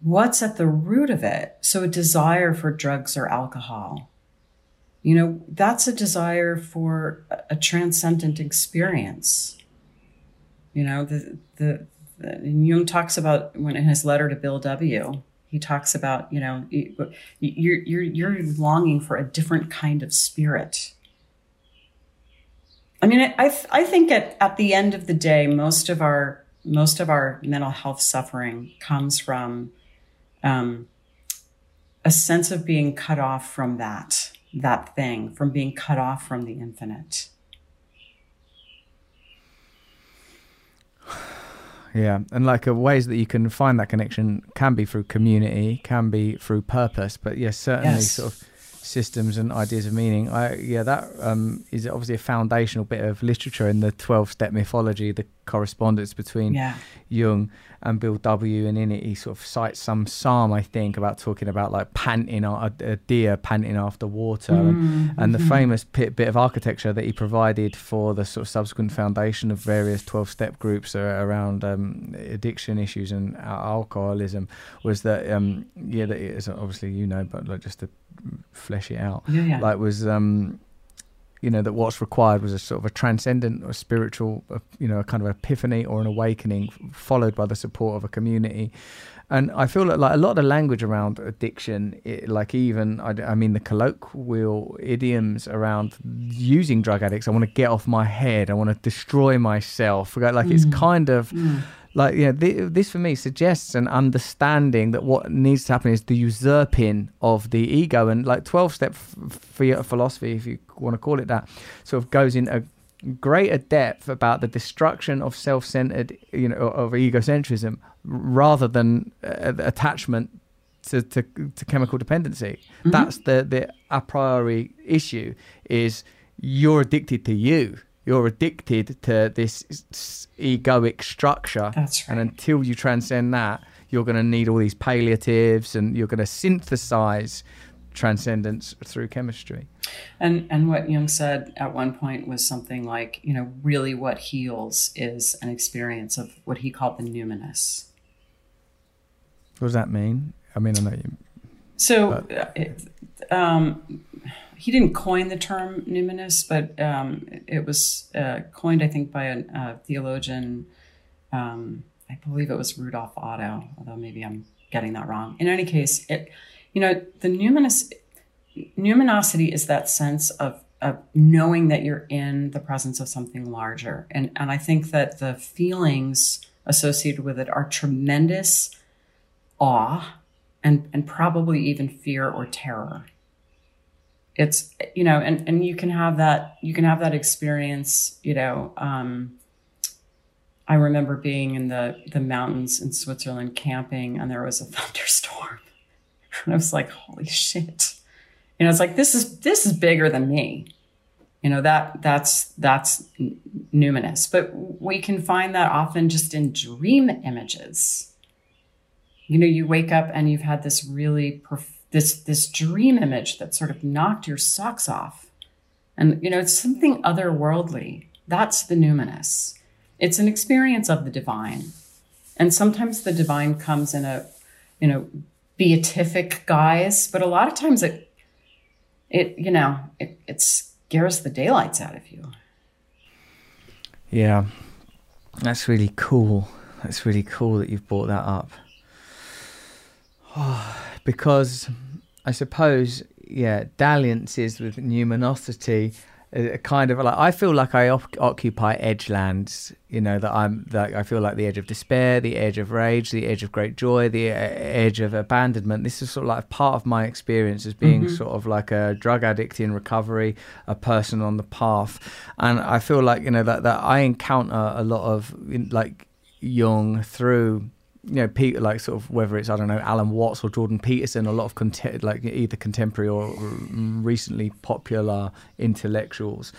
what's at the root of it. So a desire for drugs or alcohol. You know, that's a desire for a- transcendent experience. You know, the, the, the Jung talks about when in his letter to Bill W. He talks about you know you- you're you're you're longing for a different kind of spirit. I mean, I I think at at the end of the day, most of our most of our mental health suffering comes from um, a sense of being cut off from that that thing, from being cut off from the infinite. Yeah, and like uh, ways that you can find that connection can be through community, can be through purpose, but yes, certainly Yes. sort of systems and ideas of meaning. I yeah, that um, is obviously a foundational bit of literature in the twelve-step mythology, the correspondence between Yeah. Jung and Bill W. And in it, he sort of cites some psalm, I think, about talking about like panting, a, a deer panting after water, and, and the famous bit, bit of architecture that he provided for the sort of subsequent foundation of various 12 step groups around um, addiction issues and alcoholism was that, um, yeah, that is obviously you know, but like just to flesh it out, Yeah, yeah. like was. Um, you know that what's required was a sort of a transcendent or spiritual you know a kind of epiphany or an awakening followed by the support of a community. And i feel that like a lot of the language around addiction it, like even I mean the colloquial idioms around using drug addicts i want to get off my head i want to destroy myself like it's mm. kind of mm. Like yeah th- this for me suggests an understanding that what needs to happen is the usurping of the ego. And like 12 step f- philosophy if you want to call it that sort of goes in a greater depth about the destruction of self-centered you know of egocentrism rather than uh, attachment to, to, to chemical dependency. That's the the a priori issue is you're addicted to you you're addicted to this egoic structure. That's and until you transcend that you're going to need all these palliatives and you're going to synthesize transcendence through chemistry. And and what Jung said at one point was something like, you know, really what heals is an experience of what he called the numinous. what does that mean? I mean i know you So uh, it, um, he didn't coin the term numinous, but um, it was uh, coined, I think, by a uh, theologian. Um, I believe it was Rudolf Otto, although maybe I'm getting that wrong. In any case, it, you know, the numinous numinosity is that sense of of knowing that you're in the presence of something larger, and and I think that the feelings associated with it are tremendous awe and and probably even fear or terror it's you know and and you can have that you can have that experience you know um i remember being in the the mountains in switzerland camping and there was a *laughs* thunderstorm. And i was like holy shit. You know it's like this is this is bigger than me. You know that that's that's numinous. But we can find that often just in dream images. You know you wake up and you've had this really perf- this this dream image that sort of knocked your socks off. And you know it's something otherworldly. That's the numinous. It's an experience of the divine. And sometimes the divine comes in a you know beatific guise but a lot of times it it you know it, it scares the daylights out of you. Yeah, that's really cool. That's really cool that you've brought that up. *sighs* Oh. Because I suppose, yeah, dalliances with numinosity a kind of like I feel like I op- occupy edgelands. You know that I'm that I feel like the edge of despair, the edge of rage, the edge of great joy, the uh, edge of abandonment. This is sort of like part of my experience as being Mm-hmm. sort of like a drug addict in recovery, a person on the path, and I feel like you know that that I encounter a lot of like Jung through you know, Pete, like sort of whether it's I don't know Alan Watts or Jordan Peterson, a lot of conte- like either contemporary or recently popular intellectuals,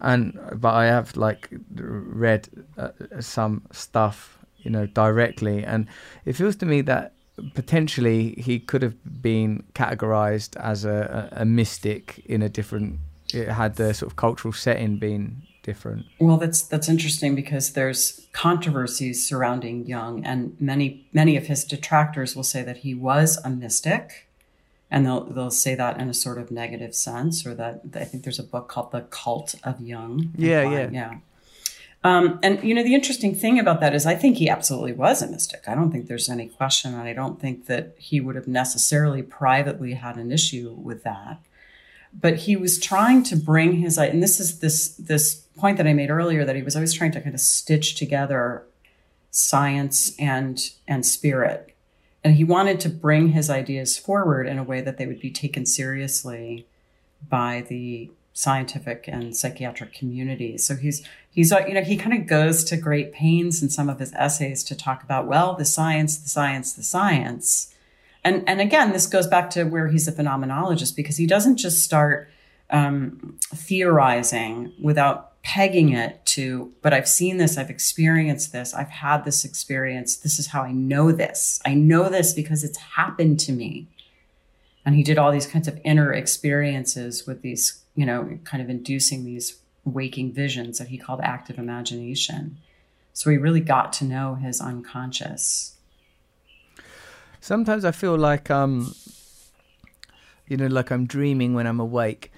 and but I have like read uh, some stuff, you know, directly, and it feels to me that potentially he could have been categorized as a, a, a mystic in a different. It had the sort of cultural setting been different. Well, that's that's interesting because there's controversies surrounding Jung, and many many of his detractors will say that he was a mystic, and they'll they'll say that in a sort of negative sense, or that I think there's a book called The Cult of Jung. Yeah, yeah. yeah. Um, and you know the interesting thing about that is I think he absolutely was a mystic. I don't think there's any question, and I don't think that he would have necessarily privately had an issue with that but he was trying to bring his and this is this this point that I made earlier that he was always trying to kind of stitch together science and and spirit. And he wanted to bring his ideas forward in a way that they would be taken seriously by the scientific and psychiatric community. So he's he's uh, you know he kind of goes to great pains in some of his essays to talk about well the science the science the science. And and again this goes back to where he's a phenomenologist because he doesn't just start um, theorizing without pegging it to but i've seen this i've experienced this i've had this experience this is how i know this. I know this because it's happened to me. And he did all these kinds of inner experiences with these you know kind of inducing these waking visions that he called active imagination. So he really got to know his unconscious. Sometimes I feel like um, you know, like I'm dreaming when I'm awake.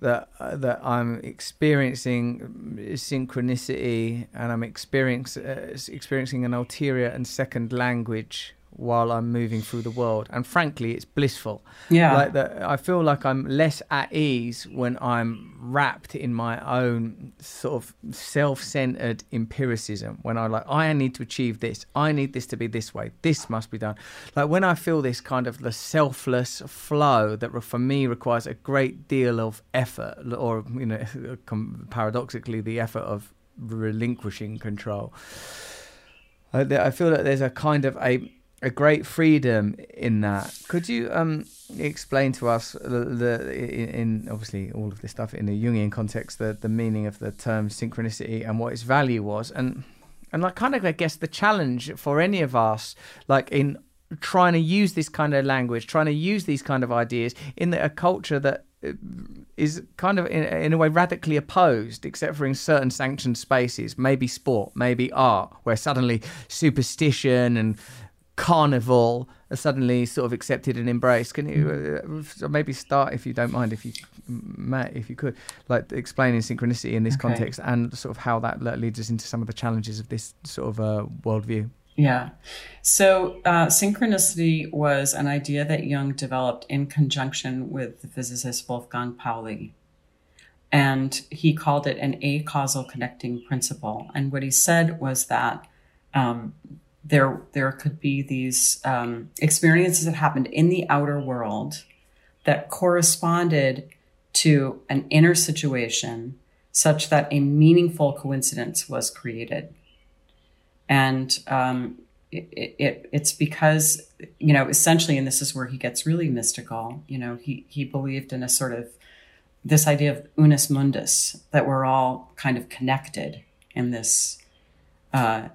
That uh, that I'm experiencing synchronicity and I'm experience, uh, experiencing an ulterior and second language while I'm moving through the world. And frankly, it's blissful. Yeah. Like that, I feel like I'm less at ease when I'm wrapped in my own sort of self-centered empiricism. When I like, I need to achieve this. I need this to be this way. This must be done. Like when I feel this kind of the selfless flow that for me requires a great deal of effort, or you know, *laughs* paradoxically, the effort of relinquishing control. I feel that there's a kind of a a great freedom in that. Could you um explain to us the, the in, obviously all of this stuff in a Jungian context the the meaning of the term synchronicity and what its value was and and like kind of I guess the challenge for any of us like in trying to use this kind of language, trying to use these kind of ideas in the, a culture that uh, kind of in, in a way radically opposed, except for in certain sanctioned spaces, maybe sport, maybe art, where suddenly superstition and carnival are suddenly sort of accepted and embraced. Can you uh, maybe start, if you don't mind, if you Matt, if you could, like explaining synchronicity in this Okay. context and sort of how that leads us into some of the challenges of this sort of uh, worldview. Yeah. So uh, synchronicity was an idea that Jung developed in conjunction with the physicist Wolfgang Pauli. And he called it an acausal connecting principle. And what he said was that um, there, there could be these um, experiences that happened in the outer world that corresponded to an inner situation such that a meaningful coincidence was created. And um, it, it, it's because you know essentially and this is where he gets really mystical you know he he believed in a sort of this idea of unus mundus that we're all kind of connected in this uh,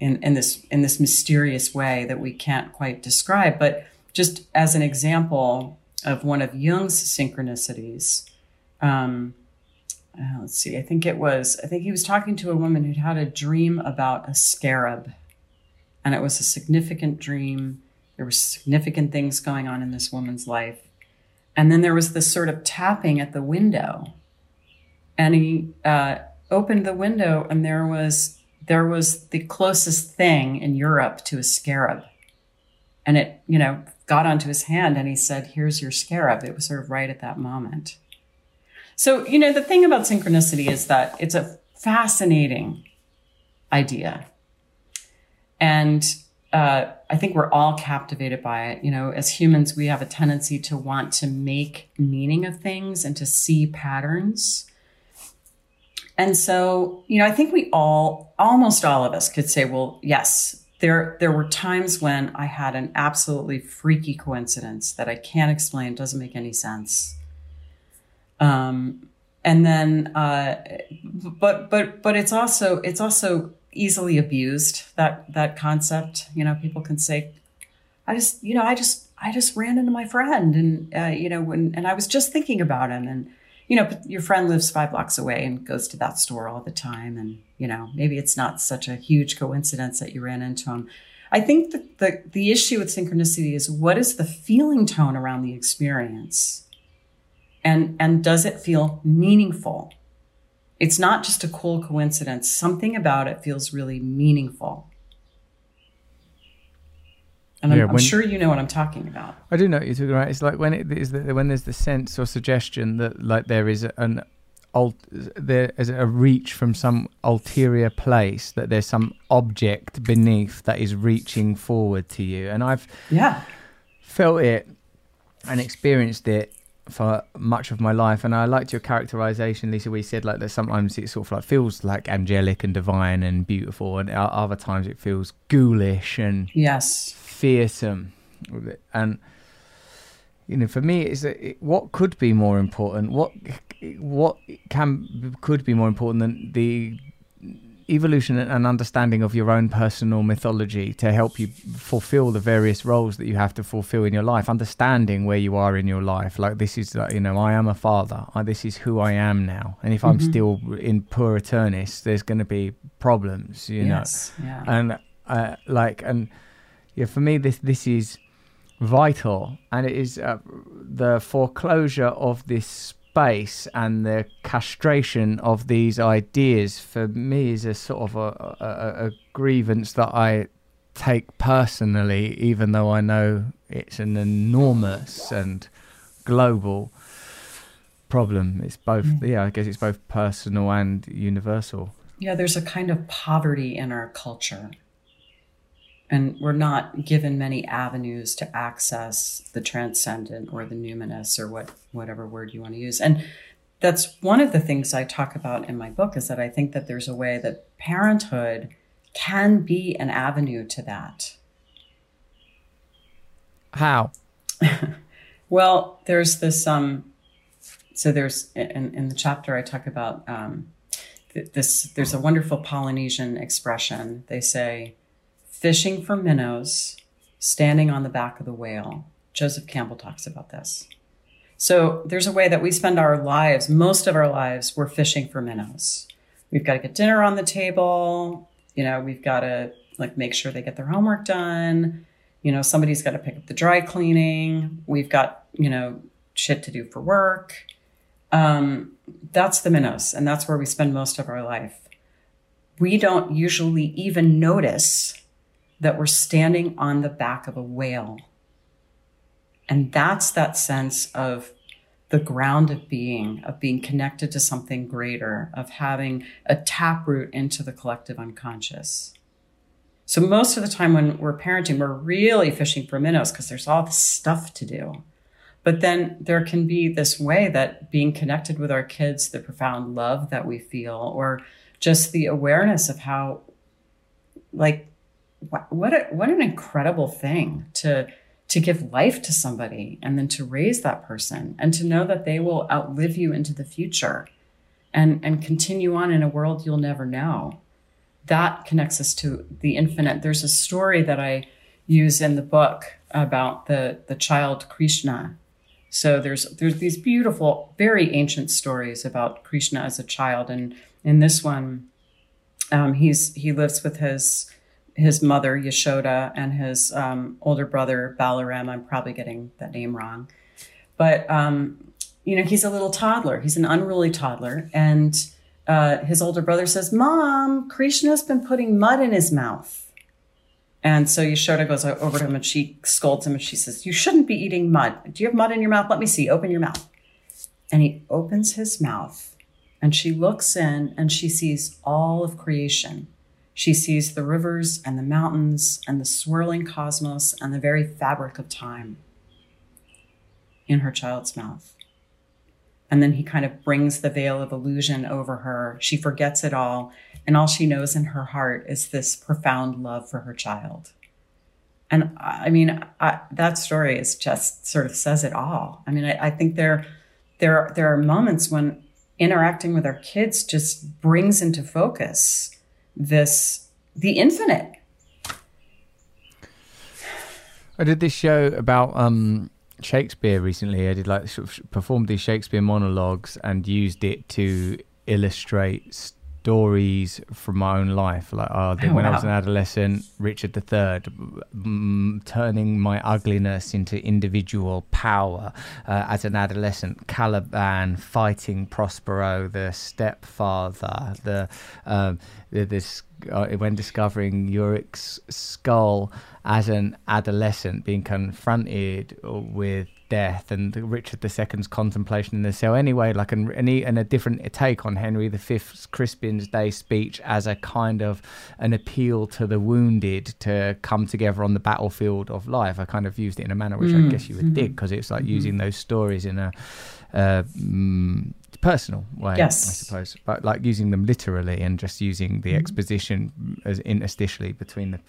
in, in this in this mysterious way that we can't quite describe but just as an example of one of jung's synchronicities um, uh, let's see, I think it was, I think he was talking to a woman who'd had a dream about a scarab. And it was a significant dream. There were significant things going on in this woman's life. And then there was this sort of tapping at the window. And he uh, opened the window, and there was there was the closest thing in Europe to a scarab. And it, you know, got onto his hand, and he said, "Here's your scarab." It was sort of right at that moment. So, you know, the thing about synchronicity is that it's a fascinating idea. And uh, I think we're all captivated by it. You know, as humans, we have a tendency to want to make meaning of things and to see patterns. And so, you know, I think we all, almost all of us could say, well, yes, there, there were times when I had an absolutely freaky coincidence that I can't explain, doesn't make any sense. Um, and then, uh, but, but, but it's also, it's also easily abused that that concept you know people can say i just you know i just i just ran into my friend and uh, you know when and i was just thinking about him and you know your friend lives five blocks away and goes to that store all the time and you know maybe it's not such a huge coincidence that you ran into him i think that the the issue with synchronicity is what is the feeling tone around the experience and and does it feel meaningful it's not just a cool coincidence. Something about it feels really meaningful. And I'm, Yeah, I'm sure you know what I'm talking about. I do know what you're talking about. It's like when it is the, when there's the sense or suggestion that like there is an ult, there is a reach from some ulterior place that there's some object beneath that is reaching forward to you. And I've Yeah. felt it and experienced it for much of my life and i liked your characterization lisa where you said like that sometimes it sort of like feels like angelic and divine and beautiful and other times it feels ghoulish and Yes. Fearsome and you know for me it's it, what could be more important what what can could be more important than the evolution and understanding of your own personal mythology to help you fulfill the various roles that you have to fulfill in your life understanding where you are in your life. Like this is like you know i am a father. I, this is who i am now. And if i'm still in puer aeternus there's going to be problems you know? Yes. Yeah. and uh, like and yeah for me this this is vital and it is uh, the foreclosure of this space and the castration of these ideas for me is a sort of a, a, a grievance that i take personally even though i know it's an enormous and global problem. It's both yeah i guess it's both personal and universal. Yeah, there's a kind of poverty in our culture. And we're not given many avenues to access the transcendent or the numinous or what whatever word you want to use. And that's one of the things I talk about in my book is that I think that there's a way that parenthood can be an avenue to that. how *laughs* Well, there's this um so there's in, in the chapter I talk about um this there's a wonderful Polynesian expression. They say fishing for minnows, standing on the back of the whale. Joseph Campbell talks about this. So there's a way that we spend our lives, most of our lives, we're fishing for minnows. We've got to get dinner on the table. You know, we've got to like make sure they get their homework done. You know, somebody's got to pick up the dry cleaning. We've got, you know, shit to do for work. Um, that's the minnows, and that's where we spend most of our life. We don't usually even notice that we're standing on the back of a whale. And that's that sense of the ground of being, of being connected to something greater, of having a taproot into the collective unconscious. So most of the time when we're parenting, we're really fishing for minnows because there's all this stuff to do. But then there can be this way that being connected with our kids, the profound love that we feel, or just the awareness of how, like, what what, a, what an incredible thing to to give life to somebody and then to raise that person and to know that they will outlive you into the future and and continue on in a world you'll never know. That connects us to the infinite. There's a story that i use in the book about the the child krishna. So there's there's these beautiful very ancient stories about krishna as a child. And in this one um, he's he lives with his his mother Yashoda and his um, older brother Balaram. I'm probably getting that name wrong, but um, you know he's a little toddler. He's an unruly toddler, and uh, his older brother says, "Mom, Krishna's been putting mud in his mouth." And so Yashoda goes over to him and she scolds him and she says, "You shouldn't be eating mud. Do you have mud in your mouth? Let me see. Open your mouth." and he opens his mouth and she looks in and she sees all of creation. She sees the rivers and the mountains and the swirling cosmos and the very fabric of time in her child's mouth. And then he kind of brings the veil of illusion over her. She forgets it all. And all she knows in her heart is this profound love for her child. And I mean, I, that story is just sort of says it all. I mean, I, I think there, there, there are moments when interacting with our kids just brings into focus this, the infinite. I did this show about um, Shakespeare recently. I did like sort of performed these Shakespeare monologues and used it to illustrate stories from my own life. Like uh, Oh, when I was an adolescent, Richard III, mm, turning my ugliness into individual power. Uh, as an adolescent, Caliban fighting Prospero, the stepfather. The uh, the this uh, when discovering Yorick's skull as an adolescent, being confronted with death and Richard II's contemplation in the cell. Anyway, like an, an, and a different take on Henry V's Crispin's Day speech as a kind of an appeal to the wounded to come together on the battlefield of life. I kind of used it in a manner which I Mm, guess you would dig because it's like using those stories in a uh, mm, personal way, Yes. I suppose, but like using them literally and just using the mm-hmm. exposition as interstitially between the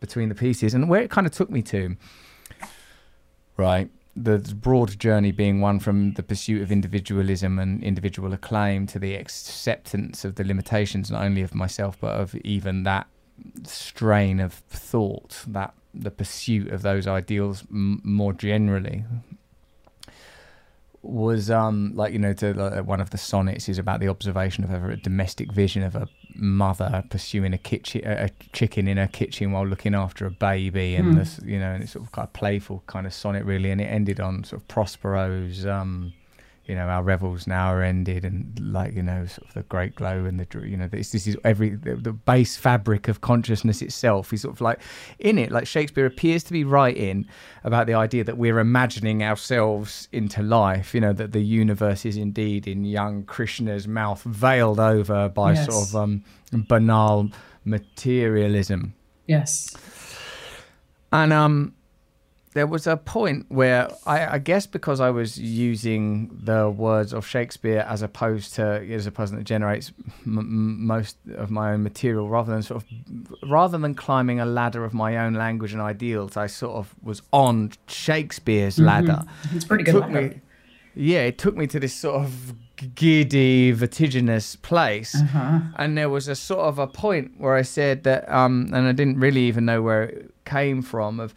between the pieces and where it kind of took me to right the broad journey being one from the pursuit of individualism and individual acclaim to the acceptance of the limitations not only of myself but of even that strain of thought that the pursuit of those ideals m- more generally was um like you know to like, one of the sonnets is about the observation of a, domestic vision of a mother pursuing a kitchen a a chicken in her kitchen while looking after a baby and this you know and it's sort of kind of playful kind of sonnet really and it ended on sort of prospero's um you know our revels now are ended and like you know sort of the great glow and the you know this this is every the, the base fabric of consciousness itself is sort of like in it like shakespeare appears to be writing about the idea that we're imagining ourselves into life you know that the universe is indeed in young krishna's mouth veiled over by Yes. sort of um banal materialism Yes. and um, there was a point where I, I guess because I was using the words of Shakespeare as opposed to as a person that generates m- m- most of my own material, rather than sort of rather than climbing a ladder of my own language and ideals, I sort of was on Shakespeare's ladder. It's pretty good. Ladder. me, yeah, it took me to this sort of giddy, vertiginous place. Uh-huh. And there was a sort of a point where I said that, um, and I didn't really even know where it came from, of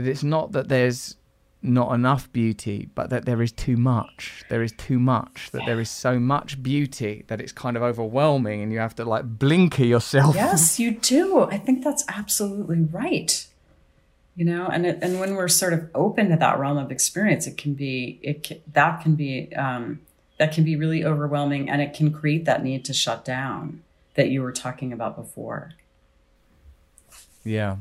that it's not that there's not enough beauty, but that there is too much. There is too much. That there is so much beauty that it's kind of overwhelming, and you have to like blinker yourself. Yes, *laughs* you do. I think that's absolutely right. You know, and it, and when we're sort of open to that realm of experience, it can be it can, that can be um, that can be really overwhelming, and it can create that need to shut down that you were talking about before. Yeah,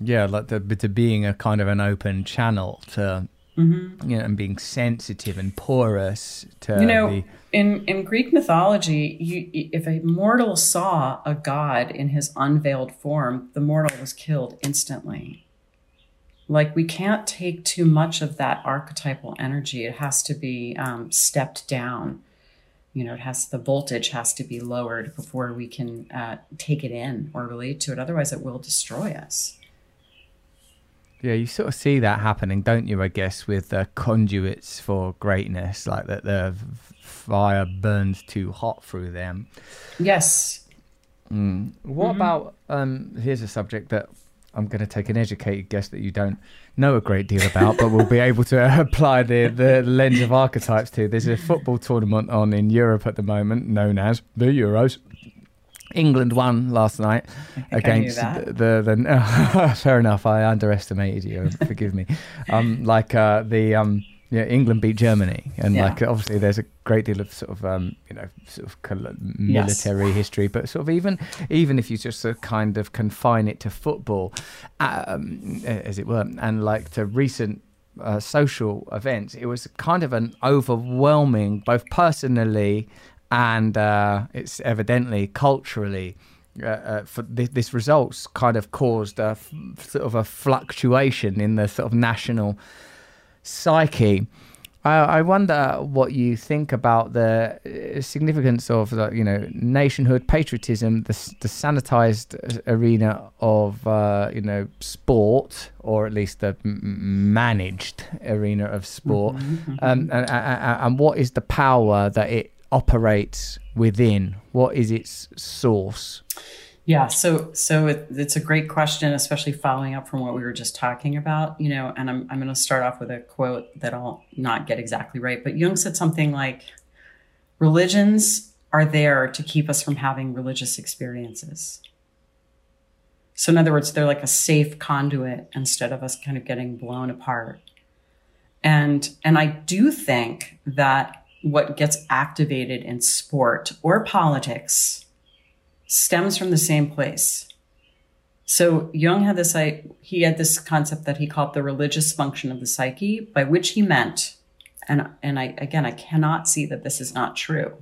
yeah, like to, to being a kind of an open channel to, you know, and being sensitive and porous to you know, the. in in Greek mythology, you, if a mortal saw a god in his unveiled form, the mortal was killed instantly. Like we can't take too much of that archetypal energy; it has to be um, stepped down. You know, it has the voltage has to be lowered before we can uh, take it in or relate to it. Otherwise, it will destroy us. Yeah, you sort of see that happening, don't you? I guess with uh, conduits for greatness, like that the fire burns too hot through them. Yes, What about? Um, here's a subject that I'm going to take an educated guess that you don't know a great deal about, but we'll be *laughs* able to apply the the lens of archetypes to. There's a football tournament on in Europe at the moment, known as the Euros. England won last night think I knew against the the, the *laughs* fair enough. I underestimated you. *laughs* Forgive me. Um, like uh, the um, yeah, England beat Germany, and Yeah. like obviously there's a great deal of sort of um, you know sort of military history, but sort of even even if you just sort of kind of confine it to football, um, as it were, and like to recent uh, social events, it was kind of an overwhelming, both personally and uh, it's evidently culturally. Uh, uh, for th- this results kind of caused a f- sort of a fluctuation in the sort of national psyche. I, I wonder what you think about the uh, significance of the, you know nationhood, patriotism, the, the sanitized uh, arena of uh, you know sport, or at least the m- managed arena of sport, um, and, and, and what is the power that it operates within? What is its source? Yeah, so so it, it's a great question, especially following up from what we were just talking about. You know, and I'm I'm going to start off with a quote that I'll not get exactly right, but Jung said something like, "Religions are there to keep us from having religious experiences." So in other words, they're like a safe conduit instead of us kind of getting blown apart. And and I do think that what gets activated in sport or politics stems from the same place. So Jung had this he had this concept that he called the religious function of the psyche, by which he meant, and and I again I cannot see that this is not true.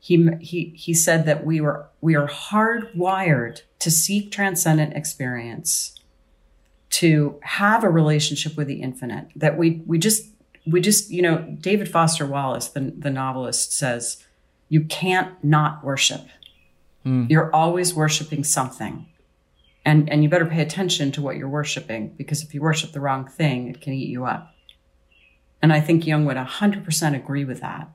He he he said that we were we are hardwired to seek transcendent experience, to have a relationship with the infinite. That we we just we just you know David Foster Wallace, the the novelist, says you can't not worship. You're always worshiping something. And and you better pay attention to what you're worshiping because if you worship the wrong thing, it can eat you up. And I think Jung would 100% agree with that.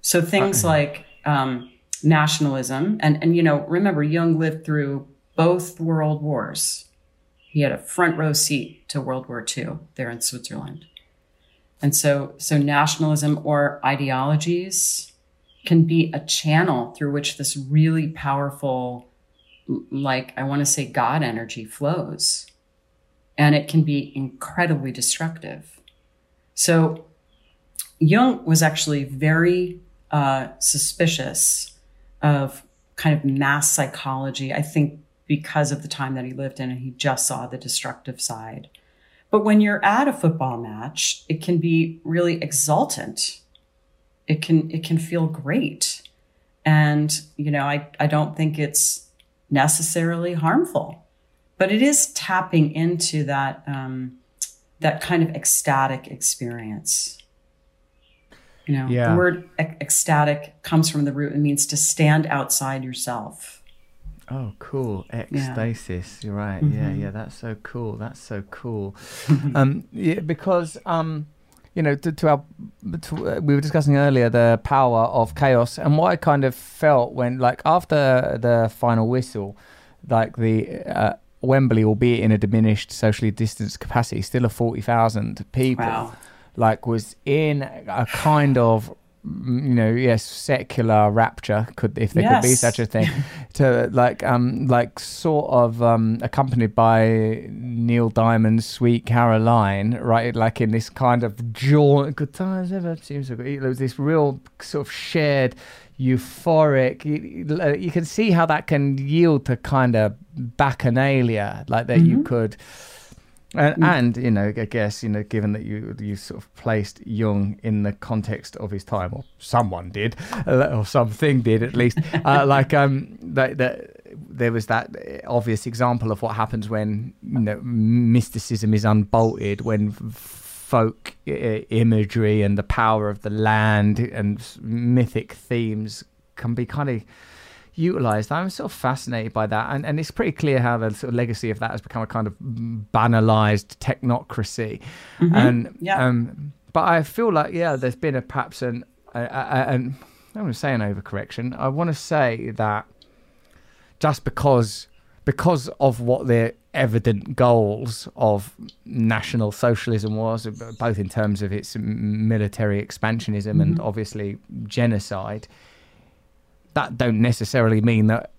So things like um, nationalism, and, and you know, remember, Jung lived through both world wars. He had a front row seat to World War II there in Switzerland. And so, so nationalism or ideologies, can be a channel through which this really powerful, like I want to say God energy flows. And it can be incredibly destructive. So Jung was actually very uh, suspicious of kind of mass psychology, I think because of the time that he lived in and he just saw the destructive side. But when you're at a football match, it can be really exultant. It can it can feel great. And you know i i don't think it's necessarily harmful but it is tapping into that um that kind of ecstatic experience. You know Yeah. the word ec- ecstatic comes from the root. And means to stand outside yourself Oh, cool. Ecstasis. You're right. Yeah, yeah. That's so cool. That's so cool. *laughs* um, yeah, because um, you know, to, to our, to, uh, we were discussing earlier the power of chaos, and what I kind of felt when, like, after the final whistle, like the uh, Wembley, albeit in a diminished socially distanced capacity, still of forty thousand people, Wow. like, was in a kind of you know, yes, secular rapture could, if there could be such a thing, *laughs* to like, um, like sort of um, accompanied by Neil Diamond's "Sweet Caroline," right? Like in this kind of jaunt, good times ever seems so good. There was this real sort of shared, euphoric. You, you- you can see how that can yield to kind of bacchanalia, like that you could. And, and you know, I guess you know, given that you you sort of placed Jung in the context of his time, or someone did, uh, or something did at least, *laughs* uh, like um, that that there was that obvious example of what happens when you know mysticism is unbolted, when folk imagery and the power of the land and mythic themes can be kind of utilized. I'm sort of fascinated by that, and and it's pretty clear how the sort of legacy of that has become a kind of banalized technocracy, and Yeah. um, but I feel like yeah, there's been a perhaps an a, a, a- an I don't want to say an overcorrection. I want to say that just because because of what the evident goals of national socialism was, both in terms of its military expansionism and obviously genocide, that don't necessarily mean that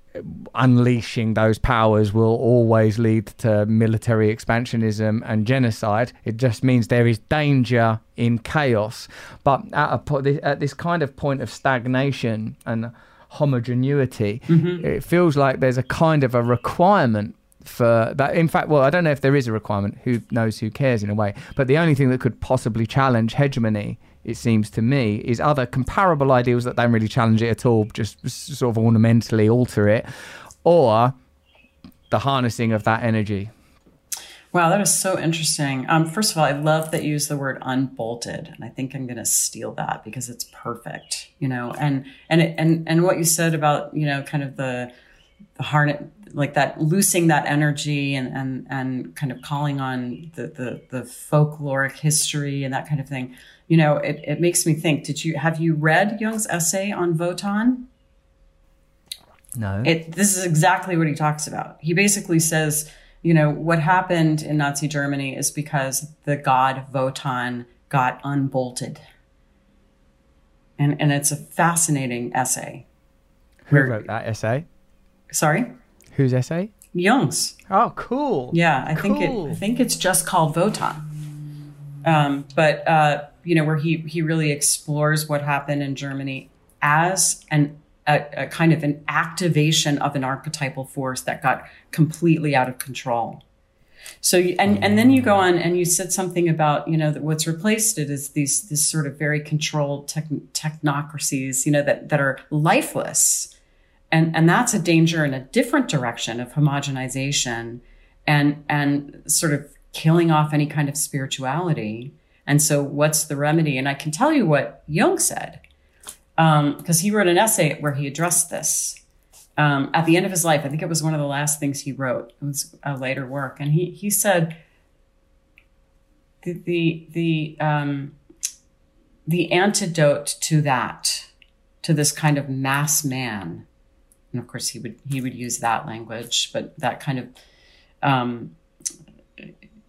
unleashing those powers will always lead to military expansionism and genocide. It just means there is danger in chaos. But at, a, po- at this kind of point of stagnation and homogeneity, mm-hmm. it feels like there's a kind of a requirement for that. In fact, well, I don't know if there is a requirement. Who knows? Who cares? In a way, but the only thing that could possibly challenge hegemony, it seems to me, is other comparable ideals that don't really challenge it at all, just sort of ornamentally alter it, or the harnessing of that energy. Wow, that is so interesting. Um, first of all, I love that you use the word unbolted, and I think I'm going to steal that because it's perfect. You know, and and it, and and what you said about you know kind of the the harness like that loosing that energy and and and kind of calling on the the the folkloric history and that kind of thing. You know, it it makes me think. Did you have you read Jung's essay on Wotan? No. it this is exactly what he talks about he basically says you know what happened in nazi germany is because the god wotan got unbolted and and it's a fascinating essay Who where- wrote that essay? sorry Whose essay? jung's Oh, cool. yeah i think it i think it's just called wotan um, but uh, you know where he he really explores what happened in germany as an a, a kind of an activation of an archetypal force that got completely out of control. So and and then you go on and you said something about you know that what's replaced it is these this sort of very controlled tech, technocracies you know that that are lifeless. And and that's a danger in a different direction of homogenization and and sort of killing off any kind of spirituality and so what's the remedy? And i can tell you what jung said because he wrote an essay where he addressed this um, at the end of his life. I think it was one of the last things he wrote. It was a later work. And he he said the the the um, the antidote to that to this kind of mass man and of course he would he would use that language but that kind of um,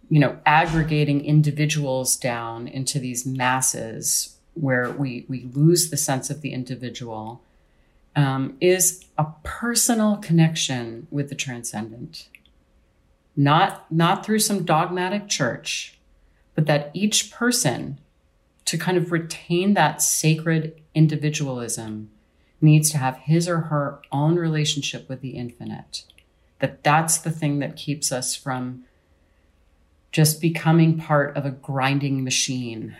you know aggregating individuals down into these masses where we we lose the sense of the individual um, is a personal connection with the transcendent. Not not through some dogmatic church but that each person to kind of retain that sacred individualism needs to have his or her own relationship with the infinite. That that's the thing that keeps us from just becoming part of a grinding machine.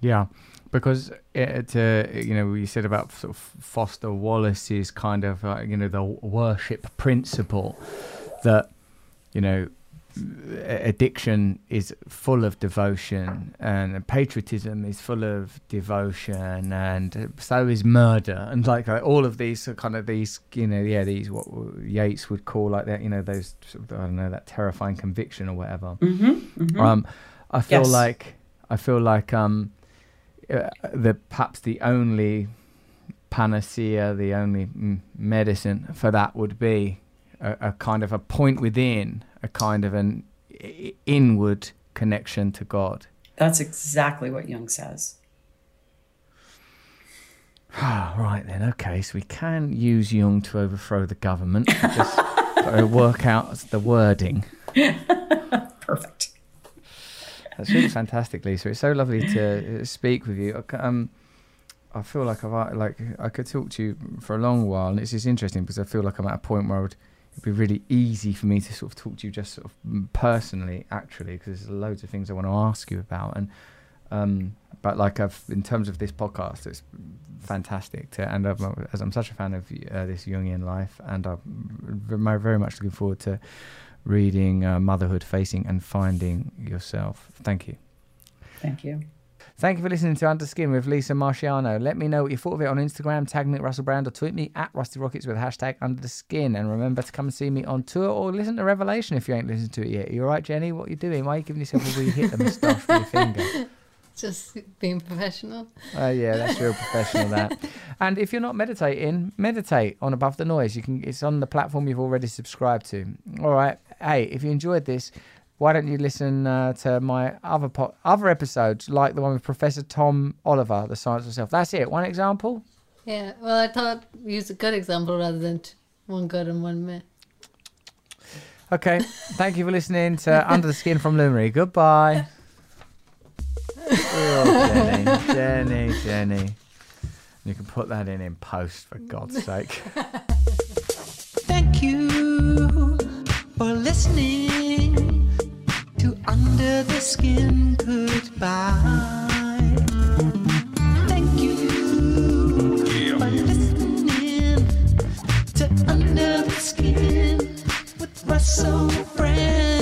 Yeah, because it, uh, you know, you said about sort of Foster Wallace's kind of, uh, you know, the worship principle that, you know, addiction is full of devotion and patriotism is full of devotion and so is murder. And like, like all of these are kind of these you know yeah these what Yeats would call like that you know those I don't know that terrifying conviction or whatever. Mm-hmm, um I feel Yes. like I feel like um uh, the perhaps the only panacea, the only medicine for that would be a, a kind of a point within, a kind of an inward connection to God. that's exactly what jung says Ah, right then, okay, so we can use Jung to overthrow the government. Just *laughs* work out the wording. *laughs* perfect That's really fantastic, Lisa. It's so lovely to uh, speak with you. Um, I feel like I've uh, like I could talk to you for a long while, and it's just interesting because I feel like I'm at a point where I would, it'd be really easy for me to sort of talk to you just sort of personally, actually, because there's loads of things I want to ask you about, and um, but like I've in terms of this podcast, it's fantastic to, and I've, as I'm such a fan of uh, this Jungian life, and I'm very, very much looking forward to reading uh, Motherhood, Facing and Finding Yourself. Thank you. thank you Thank you for listening to Under Skin with Lisa Marchiano. Let me know what you thought of it on Instagram. Tag me at Russell Brand or tweet me at Rusty Rockets with hashtag Under the Skin. And remember to come and see me on tour or listen to Revelation if you ain't listened to it yet. You all right, Jenny? What are you doing? Why are you giving yourself a wee hit the moustache with your *laughs* finger? Just being professional. Oh yeah, that's real professional. That. *laughs* And if you're not meditating, meditate on Above the Noise. You can. It's on the platform you've already subscribed to. All right. Hey, if you enjoyed this, why don't you listen uh, to my other po- other episodes, like the one with Professor Tom Oliver, The Science of Self. That's it. One example. Yeah. Well, I thought use a good example rather than one good and one meh. Okay. Thank you for listening to Under the Skin from Luminary. Goodbye. *laughs* Oh, Jenny, Jenny, Jenny. You can put that in in post for God's sake. *laughs* Thank you for listening under the skin goodbye. Thank you yeah. for listening to Under the Skin with Russell Brand.